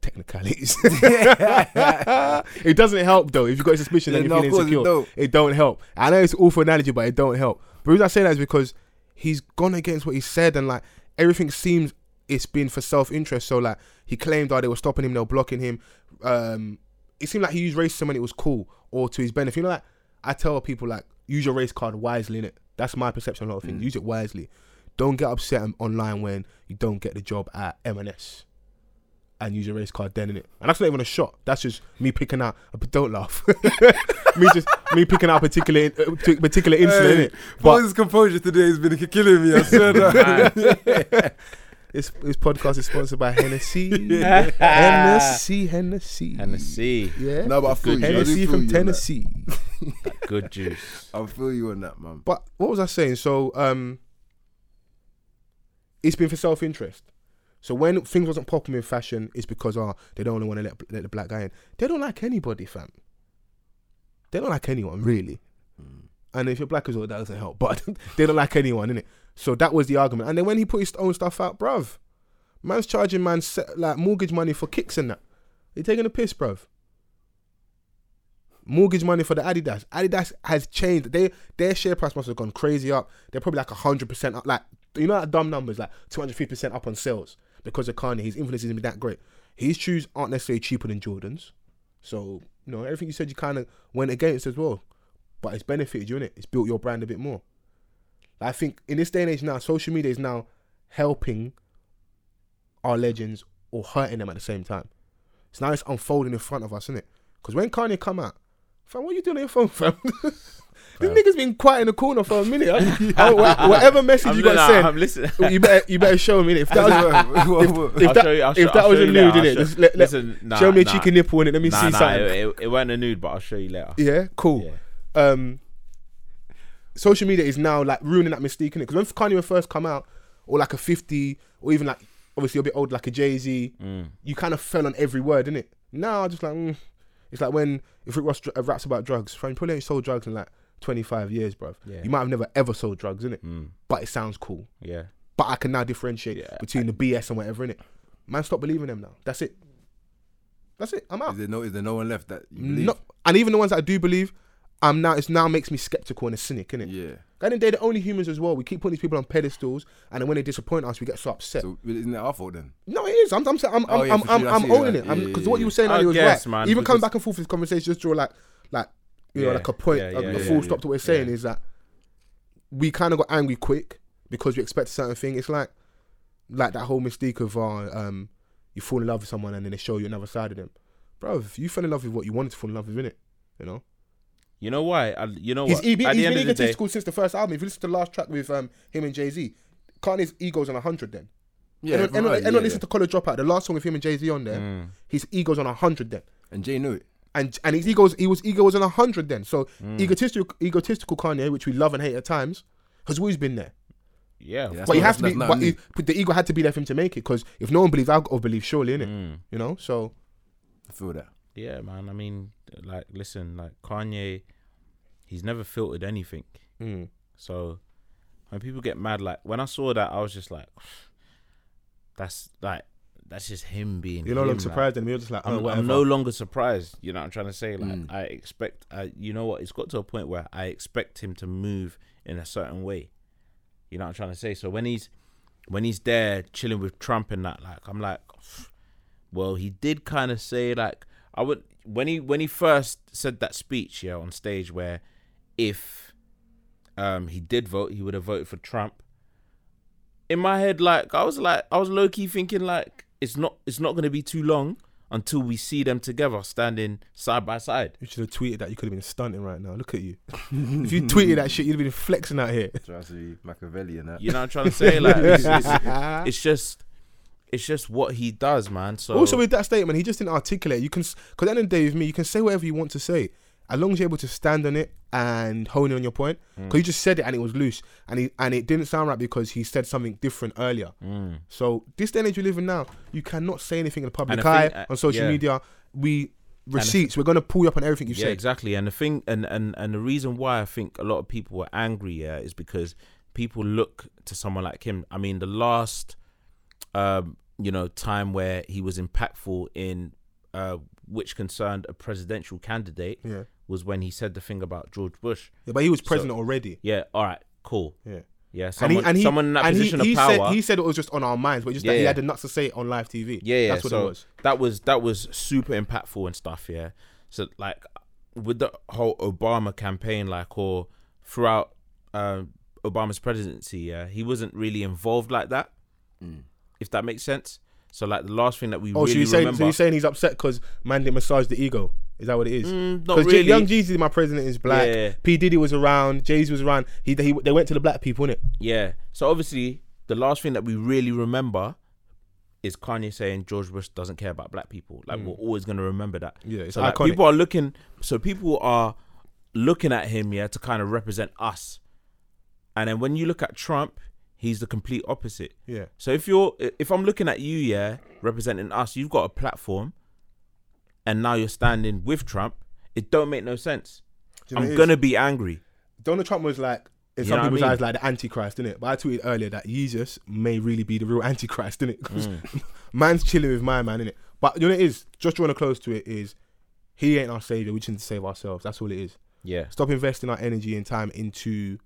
Technicalities. it doesn't help though. If you've got a suspicion that Yeah, you're no, feeling course it insecure, don't. it don't help. I know it's an awful analogy, but it don't help. But the reason I say that is because he's gone against what he said, and like everything seems it's been for self interest. So like he claimed that they were stopping him, they were blocking him. Um, it seemed like he used racism when it was cool or to his benefit. You know, like I tell people like use your race card wisely in it. That's my perception of a lot of things. Use it wisely. Don't get upset online when you don't get the job at M&S. And use your race card then in it, and that's not even a shot. That's just me picking out. But don't laugh. me just me picking out a particular uh, particular incident. Hey, innit? But Paul's composure today has been killing me. I swear. that. this this podcast is sponsored by Hennessy. Hennessy, Hennessy, Hennessy, Yeah, no, but I feel you. I Hennessy feel from you on that. Tennessee. good juice. I feel you on that, man. But what was I saying? So um, it's been for self interest. So when things wasn't popping in fashion, it's because oh they don't only want to let let the black guy in. They don't like anybody, fam. They don't like anyone really. And if you're black as well, that doesn't help. But they don't like anyone, innit? So that was the argument. And then when he put his own stuff out, bruv, man's charging man like mortgage money for kicks and that. They taking a piss, bruv. Mortgage money for the Adidas. Adidas has changed. They their share price must have gone crazy up. They're probably like hundred percent up. Like you know, that dumb numbers like two hundred fifty percent up on sales because of Kanye. His influence isn't that great. His shoes aren't necessarily cheaper than Jordans. So you know everything you said, you kind of went against as well. But it's benefited you in it. It's built your brand a bit more. I think in this day and age now, social media is now helping our legends or hurting them at the same time. So now it's unfolding in front of us, isn't it? Because when Kanye come out, fam, what are you doing on your phone, fam? this nigga's been quiet in the corner for a minute. Wha- whatever message I'm, you got sent, I'm listening. you better you better show me. If that was What- if that, you- if that was a nude, later. innit? I'll Just show- let, listen, nah, show me a nah. cheeky nipple in it. Let me Nah, see something. it, it, it weren't a nude, but I'll show you later. Yeah, cool. Yeah. Um, social media is now like ruining that mystique in it. Because when Kanye would first come out, or like a fifty, or even like obviously a bit old, like a Jay Z, Mm. you kind of fell on every word, innit? Now I just like, mm. it's like when if Rick Ross dr- uh, raps about drugs, fam, you probably ain't sold drugs in like twenty five years, bro. Yeah. You might have never ever sold drugs, innit? Mm. But it sounds cool. Yeah. But I can now differentiate Yeah. between the BS and whatever, in it. Man, stop believing them now. That's it. That's it. I'm out. Is there no? Is there no one left that you believe? No, and even the ones that I do believe, I'm now. It's now makes me skeptical and a cynic, innit? Yeah. At the end of the day, they're only humans as well. We keep putting these people on pedestals, and then when they disappoint us, we get so upset. So isn't that our fault then? no, it is. I'm, I'm, I'm, I'm, Oh, yeah, I'm, I'm, sure. I I'm owning that. it. Because yeah, what you were saying I earlier was guess, right. man, Even coming just- back and forth with this conversation, just draw like, like, you know, like a point, Yeah, a, yeah, a yeah, full yeah. stop to what we're saying Yeah. is that we kind of got angry quick because we expect a certain thing. It's like, like that whole mystique of uh, um, you fall in love with someone and then they show you another side of them, bro. If you fell in love with what you wanted to fall in love with, innit? You know. You know why? I, you know He's, what? he, been- At he's the end been of the day, egotistical since the first album. If you listen to the last track with um, him and Jay Z, Kanye's ego's on hundred. Then, Yeah. anyone, anyone, right, anyone yeah, listen to College Dropout, the last song with him and Jay Z on there, Mm. his ego's on hundred. Then. And Jay knew it. and and his ego's he was ego was on hundred. Then, so Mm. egotistical egotistical Kanye, which we love and hate at times, has always been there. yeah. Yeah, but he not- has to be. not But, new. he, but the ego had to be there for him to make it. Because if no one believes, I'll got believe surely, innit? Mm. You know. So I feel that. Yeah, man. I mean, like, listen, like Kanye, he's never filtered anything. mm, So when people get mad, like when I saw that, I was just like, that's like that's just him being. you're no longer like. surprised anymore. You're just like, oh, I'm, whatever. I'm no longer surprised. You know what I'm trying to say? Like Mm. I expect, I, you know what? It's got to a point where I expect him to move in a certain way. You know what I'm trying to say? So when he's when he's there chilling with Trump and that, like I'm like, well, he did kind of say like I would when he when he first said that speech, yeah, on stage where if um he did vote, he would have voted for Trump. In my head, like I was like I was low key thinking like it's not it's not gonna be too long until we see them together standing side by side. You should have tweeted that. You could have been stunting right now. Look at you. if you tweeted that shit, you'd have been flexing out here. Try to be Machiavelli and that. You know what I'm trying to say? Like it's, it's, it's just it's just what he does, man. So Also, with that statement, he just didn't articulate. You can, because at the end of the day, with me, you can say whatever you want to say, as long as you're able to stand on it and hone in on your point. Mm. Because he just said it and it was loose, and he and it didn't sound right because he said something different earlier. Mm. So this day and age we live in now, you cannot say anything in the public eye thing, uh, on social yeah. media. We receipts. We're gonna pull you up on everything you yeah, say. exactly. And the thing, and and and the reason why I think a lot of people were angry, yeah, is because people look to someone like him. I mean, the last, um, you know, time where he was impactful in, uh, which concerned a presidential candidate, Yeah. Was when he said the thing about George Bush. Yeah, but he was president already. Yeah. All right. Cool. Yeah. Yeah. And Someone, he, and he, someone in that and he- position he, of power. Said, he said it was just on our minds, but just that he yeah. had the nuts to say it on live TV. Yeah, yeah. That's what so it was. That was that was super impactful and stuff. Yeah. So like with the whole Obama campaign, like or throughout uh, Obama's presidency, yeah, he wasn't really involved like that. If that makes sense. So like the last thing that we Oh, so really you're saying remember. so you're saying he's upset because man didn't massage the ego? Is that what it is? Mm, not Because really. Young Jeezy, my president, is black. Yeah. P Diddy was around. Jay Z was around. He, he they went to the black people, innit? Yeah. So obviously, the last thing that we really remember is Kanye saying George Bush doesn't care about black people. Like we're always gonna remember that. Mm. Yeah, it's so like, iconic. people are looking. So people are looking at him, yeah, to kind of represent us. And then when you look at Trump, he's the complete opposite. Yeah. So if you're, if I'm looking at you, yeah, representing us, you've got a platform, and now you're standing with Trump. It don't make no sense. You know I'm gonna be angry. Donald Trump was like, in You some what I people's mean? eyes, like the Antichrist, innit? But I tweeted earlier that Jesus may really be the real Antichrist, innit? Because Mm. man's chilling with my man, innit? But you know what it is? Just drawing close to it is, he ain't our savior. We just need to save ourselves. That's all it is. Yeah. Stop investing our energy and time into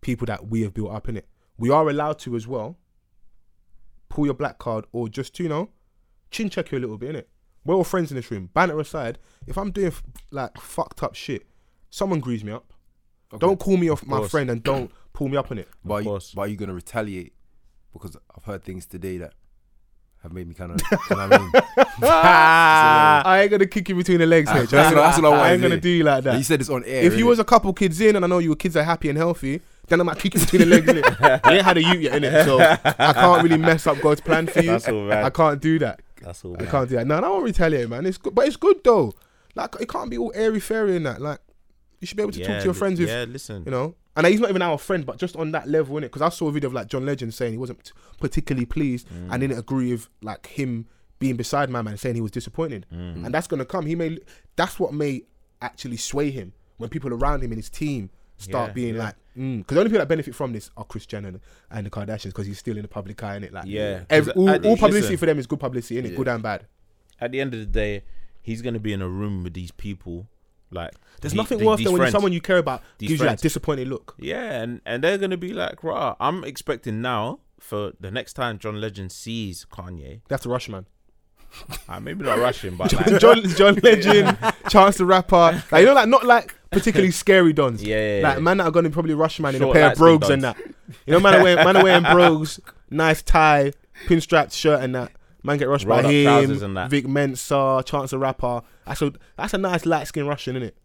people that we have built up, innit? We are allowed to as well pull your black card or just, you know, chin check you a little bit, innit? We're all friends in this room. Banter aside, if I'm doing like fucked up shit, someone grease me up. Don't call me off my course. friend and don't pull me up on it. But are, you, but are you gonna retaliate? Because I've heard things today that have made me kind of. you know I mean? I ain't gonna kick you between the legs, H. That's what- that's what I I wanted ain't gonna do you like that. You said it's on air. If you was a couple kids in and I know your kids are happy and healthy, then I might kick you between the legs, innit? you ain't had a youth yet, innit? So I can't really mess up God's plan for you. That's all right. I can't do that. That's all. I can't do that. No, I won't retaliate, man. It's good, but it's good though. Like it can't be all airy fairy in that. Like you should be able to talk to your friends with, Yeah, listen. you know. And he's not even our friend, but just on that level, in it. Because I saw a video of like John Legend saying he wasn't particularly pleased Mm. and didn't agree with like him being beside my man, saying he was disappointed. Mm. And that's gonna come. He may. That's what may actually sway him when people around him and his team start Yeah, being yeah. like, because the only people that benefit from this are Kris Jenner and, and the Kardashians because he's still in the public eye, innit? Like, yeah. every, all, the- all publicity listen. for them is good publicity, innit? Good and bad. At the end of the day, he's gonna be in a room with these people. Like There's he- nothing the- worse than when someone you care about gives you that disappointed look. Yeah, and and they're gonna be like, "Rah!" I'm expecting now for the next time John Legend sees Kanye. That's a rush, man. Uh, maybe not rushing, but like, John, John Legend, Chance the Rapper, like you know, like not like particularly scary dons. Yeah, yeah, yeah. like man that are gonna probably rush man in a Short, pair of light-skinned brogues and dons. that. You know, man are wearing, man are wearing brogues, nice tie, pinstriped shirt and that. Man get rushed by Rolled up him, and that. Vic Mensa, Chance the Rapper. That's a that's a nice light skin Russian, isn't it?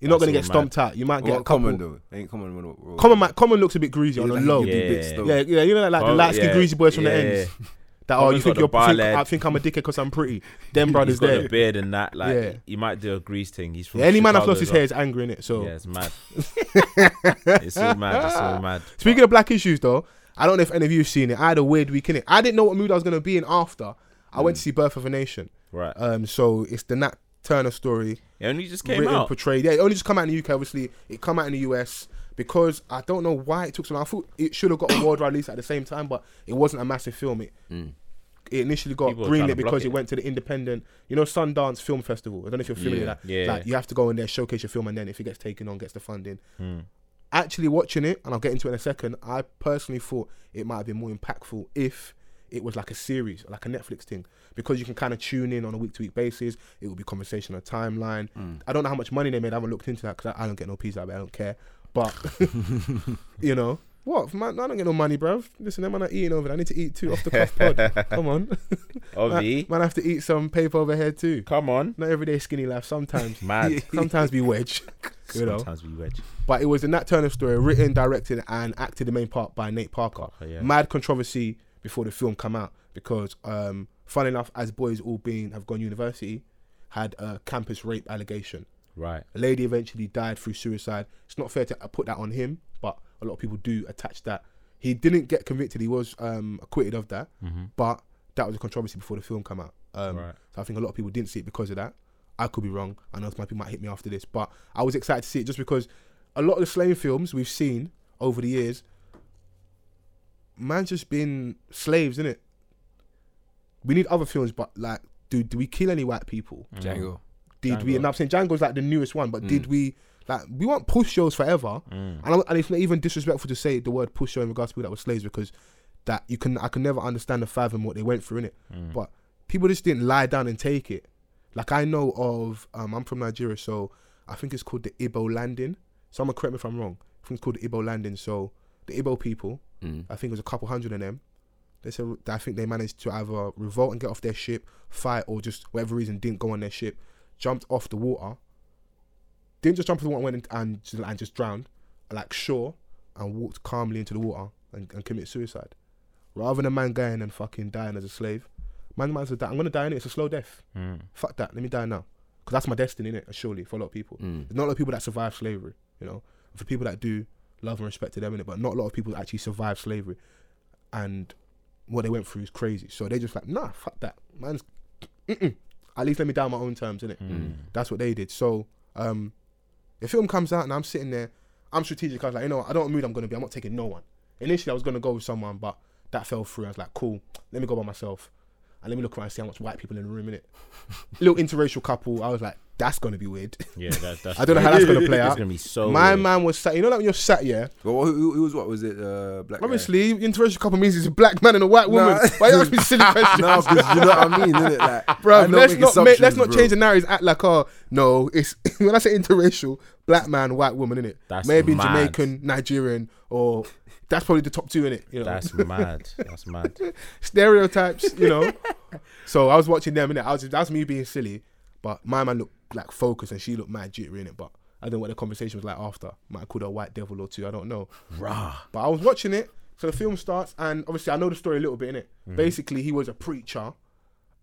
You're not That's gonna all get stomped out. You might get a What couple. common though? Ain't common. When, when, Common, man, common looks a bit greasy on the low. Yeah. you. Yeah, yeah, you know, like the light skin yeah. greasy boys from the Yeah, ends. That oh, you think you're think. I think I'm a dickhead because I'm pretty. Them brothers there. the beard and that. Like, Yeah. he might do a grease thing. He's from Yeah, any man that's lost his hair is angry in it. So Yeah, it's mad. it's all mad. It's all mad. speaking of black issues, though, I don't know if any of you've seen it. I had a weird week in it. I didn't know what mood I was gonna be in after. I went to see Birth of a Nation. Right. Um, so it's the Nat Turner story. It only just came written, out. portrayed. Yeah, it only just come out in the UK. Obviously, it come out in the US because I don't know why it took so long. I thought it should have got a worldwide release at the same time, but it wasn't a massive film. It it initially got People were trying to greenlit because it. it. went to the independent, you know, Sundance Film Festival. I don't know if you're familiar Yeah, with that. yeah. Like you have to go in there, showcase your film, and then if it gets taken on, gets the funding. Hmm. Actually, watching it, and I'll get into it in a second. I personally thought it might have been more impactful if it was like a series, like a Netflix thing, because you can kind of tune in on a week to week basis. It will be conversation on a timeline. I don't know how much money they made. I haven't looked into that because I, I don't get no piece out of it. I don't care. But you know what? Man, I don't get no money, bruv. Listen, them man are eating over. there. I need to eat too off the cuff pod. Come on, Ovi, man, I have to eat some paper over here too. come on. Not everyday skinny life. Sometimes, Mad. sometimes be wedge. You know. Sometimes we wedge. But it was the Nat Turner story, written, directed, and acted the main part by Nate Parker. Parker, yeah. Mad controversy before the film come out because, um, fun enough, as boys all being have gone university, had a campus rape allegation. Right. A lady eventually died through suicide. It's not fair to put that on him, but a lot of people do attach that. He didn't get convicted. He was um, acquitted of that, but that was a controversy before the film came out. Um, Right. So I think a lot of people didn't see it because of that. I could be wrong. I know some people might hit me after this, but I was excited to see it just because a lot of the slave films we've seen over the years, man's just been slaves, innit? We need other films, but like, do do we kill any white people? Django. Did we? Django. And I'm saying Django's like the newest one, but did mm. we? Like, we want push shows forever, mm. and, I'm, and it's not even disrespectful to say the word push show in regards to people that were slaves because that you can I can never understand the fathom what they went through in it. Mm. But people just didn't lie down and take it. Like I know of, um, I'm from Nigeria, so I think it's called the Ibo Landing. So I'm correct me if I'm wrong. I think it's called the Ibo Landing. So the Ibo people, I think it was a couple hundred of them. They said I think they managed to either revolt and get off their ship, fight, or just whatever reason didn't go on their ship, jumped off the water. Didn't just jump off the water and went in, and, just- and just drowned, like shore, and walked calmly into the water and, and commit suicide. Rather than a man going and fucking dying as a slave, man, man said that I'm gonna die in it. It's a slow death. Mm. Fuck that. Let me die now, because that's my destiny, innit? Surely for a lot of people. Mm. There's not a lot of people that survive slavery, you know. For people that do, love and respect to them, innit? But not a lot of people actually survive slavery, and what they went through is crazy. So they just like, nah, fuck that, man's. Mm-mm. At least let me die on my own terms, innit? That's what they did. So, um, the film comes out and I'm sitting there. I'm strategic. I was like, you know, what, I don't know what mood I'm gonna be. I'm not taking no one. Initially, I was gonna go with someone, but that fell through. I was like, cool. Let me go by myself, and let me look around and see how much white people in the room. Innit? Little interracial couple. I was like, that's gonna be weird. Yeah, that, that's. I don't know how that's gonna play out. It's gonna be so. My weird. man was sat. You know, like when you're sat, yeah. Well, who, who, who was what? Was it uh, black? guy? Obviously, interracial couple means it's a black man and a white woman. Nah. Why you asking me silly questions? no, because you know what I mean, innit? Like, bro. I don't Let's not make, let's not bro. change the narratives. Act like oh no, it's when I say interracial, black man, white woman, in it. That's Maybe mad. Jamaican, Nigerian, or that's probably the top two in it. You know, That's mad. That's mad. stereotypes. You know. so I was watching them in it. I was that's me being silly, but my man looked like focused and she looked mad jittery in it. But I don't know what the conversation was like after. Might have called her a white devil or two. I don't know. Rah. But I was watching it. So the film starts, and obviously I know the story a little bit in it. Mm-hmm. Basically, he was a preacher,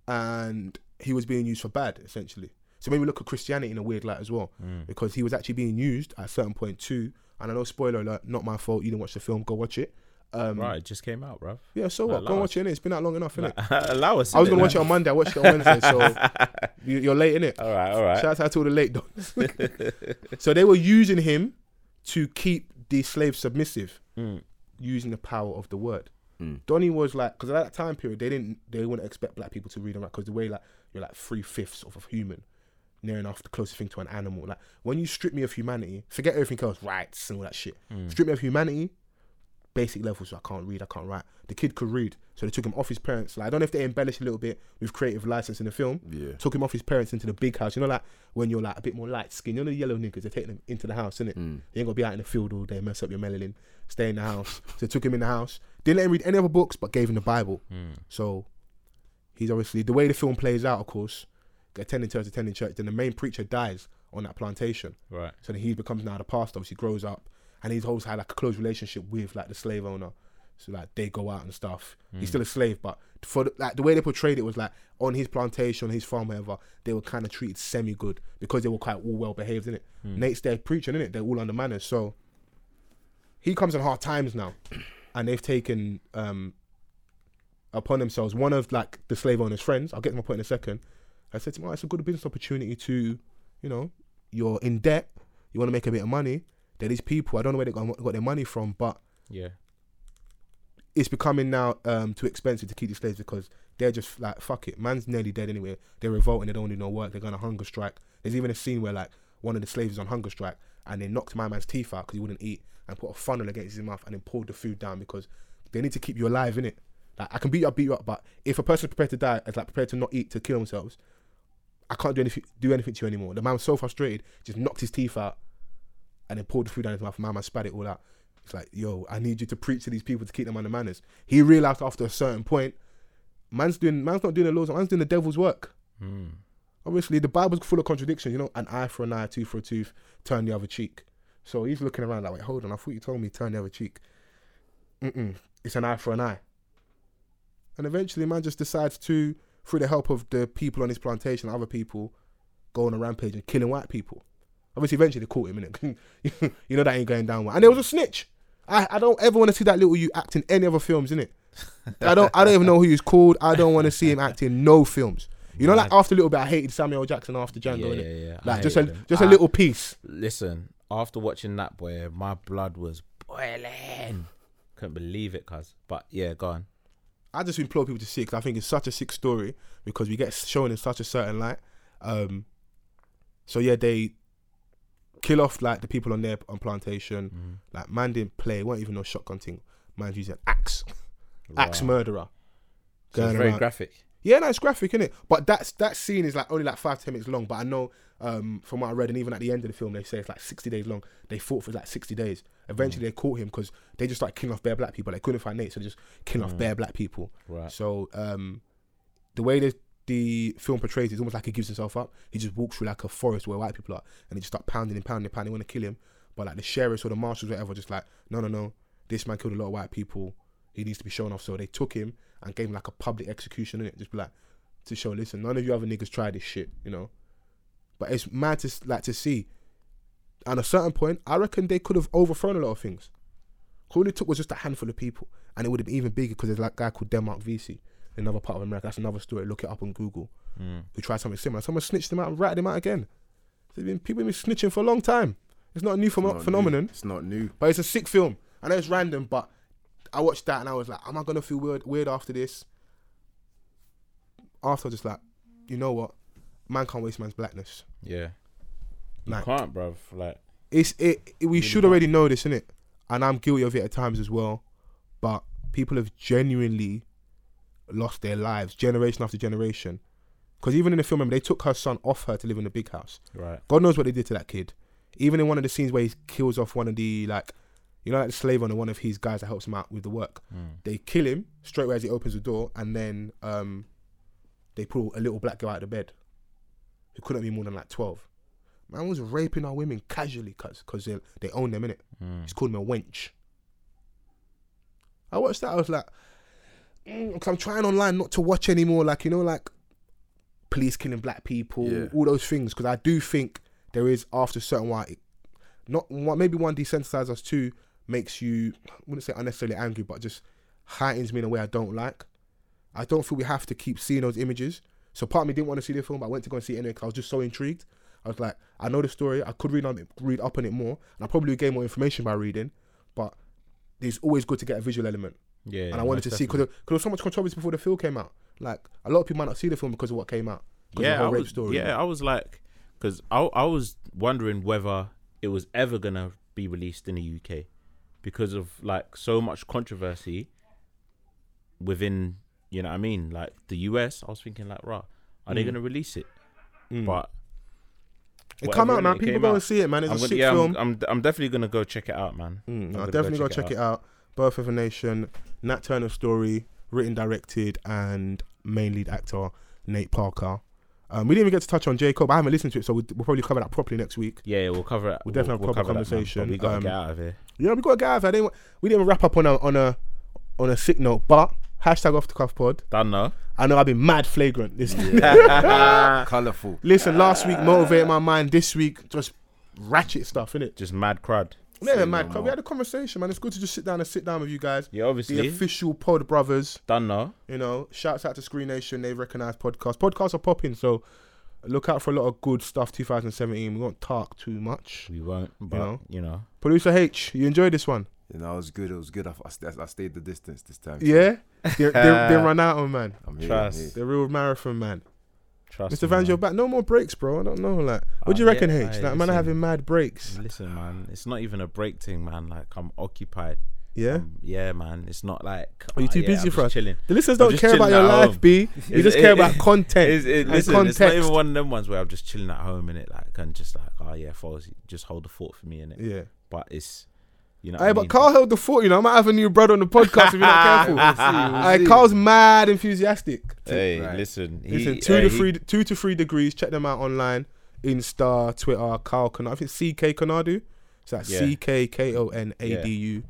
and he was being used for bad, essentially. So maybe look at Christianity in a weird light as well, mm. because he was actually being used at a certain point too. And I know, spoiler alert, not my fault. You didn't watch the film. Go watch it. Um, Right, it just came out, bruv. Yeah. So what? Go and watch it. Innit? It's been out long enough, innit? Allow us. I was gonna watch it on Monday. I watched it on Wednesday, so you, you're late in it. All right, all right. Shout out to all the late dogs. so they were using him to keep the slaves submissive, Mm. using the power of the word. Mm. Donnie was like, because at that time period, they didn't, they wouldn't expect black people to read and write because the way like you're like three fifths of a human, near enough the closest thing to an animal. Like when you strip me of humanity, forget everything else, rights and all that shit. Strip me of humanity, basic levels. So I can't read, I can't write. The kid could read, so they took him off his parents. Like I don't know if they embellished a little bit with creative license in the film. Yeah. Took him off his parents into the big house. You know, like when you're like a bit more light skinned, you know the yellow niggas, they're taking them into the house, innit? Mm. You ain't gonna be out in the field all day, mess up your melanin, stay in the house. so they took him in the house. Didn't let him read any other books, but gave him the Bible. So he's obviously the way the film plays out, of course, attending church, attending church, then the main preacher dies on that plantation. Right. So then he becomes now the pastor, obviously grows up and he's always had like a close relationship with like the slave owner. So like they go out and stuff. He's still a slave, but for the, like the way they portrayed it was like on his plantation, his farm, whatever, they were kind of treated semi good because they were quite all well behaved, innit? Nate's there preaching, in it. They're all under manners. So he comes in hard times now, and they've taken um upon themselves one of like the slave owner's friends. I'll get to my point in a second. I said to him, oh, it's a good business opportunity to, you know, you're in debt, you want to make a bit of money. There are these people, I don't know where they got, got their money from, but Yeah. it's becoming now um, too expensive to keep these slaves because they're just like, fuck it. Man's nearly dead anyway. They're revolting, they don't do no work, they're going to hunger strike. There's even a scene where like one of the slaves is on hunger strike and they knocked my man's teeth out because he wouldn't eat and put a funnel against his mouth and then pulled the food down because they need to keep you alive, innit? Like, I can beat you up, beat you up, but if a person's prepared to die, it's like prepared to not eat, to kill themselves, I can't do anything, do anything to you anymore. The man was so frustrated, just knocked his teeth out and then pulled the food down his mouth. My man spat it all out. It's like, yo, I need you to preach to these people to keep them on the manners. He realized after a certain point, man's doing, man's not doing the laws, man's doing the devil's work. Hmm. Obviously, the Bible's full of contradictions. You know, an eye for an eye, a tooth for a tooth, turn the other cheek. So he's looking around like, wait, hold on, I thought you told me turn the other cheek. Mm-mm, it's an eye for an eye. and eventually, man just decides to, through the help of the people on his plantation, other people, go on a rampage and killing white people. Obviously, eventually they caught him, innit? you know that ain't going down well. And there was a snitch. I, I don't ever want to see that little you act in any other films, innit? I don't I don't even know who he's called. I don't want to see him act in no films. You know, like after a little bit, I hated Samuel Jackson after Django, Yeah, innit? yeah, yeah. I Like just a him. just a I- little piece. Listen, after watching that boy, my blood was boiling. Couldn't believe it, cuz. But yeah, go on. I just implore people to see it 'cause I think it's such a sick story because we get shown in such a certain light. Um, so yeah, they kill off like the people on their on plantation. Mm-hmm. Like man didn't play, weren't even no shotgun thing. Man's using an axe, axe murderer. So it's very around. graphic. Yeah, no, it's graphic, innit? But that's that scene is like only like five ten minutes long. But I know um, from what I read, and even at the end of the film, they say it's like sixty days long. They fought for like sixty days. Eventually, they caught him because they just like killing off bare black people. They couldn't find Nate, so they just killing off bare black people. Right. So um, the way that the film portrays it, it's almost like he gives himself up. He just walks through like a forest where white people are, and they just start pounding and pounding and pounding. They want to kill him, but like the sheriffs or the marshals, or whatever, just like no, no, no. This man killed a lot of white people. He needs to be shown off. So they took him and gave him like a public execution in it, just be like to show. Listen, none of you other niggas tried this shit, you know. But it's mad to like to see. At a certain point, I reckon they could have overthrown a lot of things. All it took was just a handful of people, and it would have been even bigger because there's like a guy called Denmark Vesey another part of America. That's another story. Look it up on Google. Mm. Who tried something similar? Someone snitched him out and ratted him out again. Been people been snitching for a long time. It's not a new It's not new. phenomenon, It's not new. but it's a sick film. I know it's random, but I watched that and I was like, am I gonna feel weird weird after this? After I was just like, you know what, man can't waste man's blackness. Yeah. You Like- can't, bruv. Like, It's it. it- we should already know this, innit? And I'm guilty of it at times as well. But people have genuinely lost their lives, generation after generation. Because even in the film, remember, they took her son off her to live in a big house. right. God knows what they did to that kid. Even in one of the scenes where he kills off one of the like, you know, like the slave owner, one of his guys that helps him out with the work. Mm. They kill him straight away as he opens the door, and then um, they pull a little black girl out of the bed, who couldn't be more than like twelve. Man was raping our women casually, cause cause they they own them in it. Mm. He's called him a wench. I watched that. I was like, mm, 'cause I'm trying online not to watch anymore. Like you know, like police killing black people, Yeah. all those things. Because I do think there is after a certain while, it- not maybe one desensitizes us, two makes you I wouldn't say unnecessarily angry, but just heightens me in a way I don't like. I don't feel we have to keep seeing those images. So part of me didn't want to see the film, but I went to go and see it anyway because I was just so intrigued. I was like, I know the story. I could read on it, read up on it more, and I probably gain more information by reading. But it's always good to get a visual element, Yeah. and I wanted to see because there was so much controversy before the film came out. Like a lot of people might not see the film because of what came out. yeah, the I was, story. yeah, I was like, because I, I was wondering whether it was ever gonna be released in the UK because of like so much controversy within, you know what I mean, like the US. I was thinking like, rah, are they Mm. gonna release it? Mm. But it come out, innit, man. People came go out. and see it, man. It's I'm a gonna, sick yeah, I'm, film. I'm, I'm definitely gonna go check it out, man. Mm, I'm no, gonna definitely go check, it, out. Birth of a Nation, Nat Turner story, written, directed, and main lead actor Nate Parker. Um, we didn't even get to touch on Jacob. I haven't listened to it, so we'll, we'll probably cover that properly next week. Yeah, yeah, we'll cover it. We'll definitely have a proper cover that, conversation. we gotta Um, get out of here. Yeah, we got a guy. I didn't. We didn't even wrap up on a on a on a sick note, but hashtag off the cuff pod. Done now. I know I've been mad flagrant this. Colourful. Listen, last week motivated my mind. This week just ratchet stuff, innit? Just mad crud. Yeah, Say man. no We had a conversation, man. It's good to just sit down and sit down with you guys. Yeah, obviously. The official pod brothers. Done now. You know, shouts out to Screen Nation. They recognize podcasts. Podcasts are popping, so look out for a lot of good stuff. 2017. We won't talk too much. We won't, but know. you know. Producer H, you enjoyed this one? You know, it was good. It was good. I, I, I stayed the distance this time. Yeah. they, they, they run out of man. I'm here. Trust. I'm here. The real marathon man. Trust Mr. Vans, you're back. No more breaks, bro. I don't know. Like, what do Ah, you reckon, H? Like, man, are having mad breaks. Listen, man, it's not even a break thing, man. Like I'm occupied. Yeah. Um, yeah, man. It's not like. Are you ah, too yeah, busy I'm for us? Chilling. The listeners I'm don't care about your life, home. B. You just it- care it- about content. It's, it, listen, it's not even one of them ones where I'm just chilling at home in it, like and just like, oh yeah, falls, just hold the fort for me in it. Yeah. But it's, you know. Hey, what I but mean? Carl held the fort, you know. I might have a new brother on the podcast if you're not careful. We'll see, we'll Hey, see. Carl's mad enthusiastic. Hey, Right. listen. He, Listen, two uh, to he- three, two to three degrees. Check them out online, Insta, Twitter, Carl Konadu. I think CK Konadu. It's like Yeah. C K K O N A D U.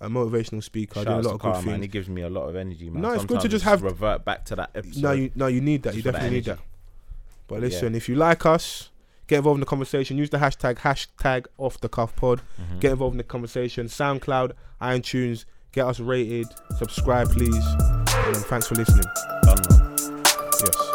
a motivational speaker, Shout doing a lot to of good Carl, man. things. He gives me a lot of energy, man. No, it's good to just have- revert back to that episode. No, you no, you need that. You for that definitely need that. energy. But Yeah. listen, if you like us, Get involved in the conversation. Use the hashtag hashtag off the cuff pod. Mm-hmm. Get involved in the conversation. SoundCloud, iTunes. Get us rated. Subscribe, please. And thanks for listening. Yes.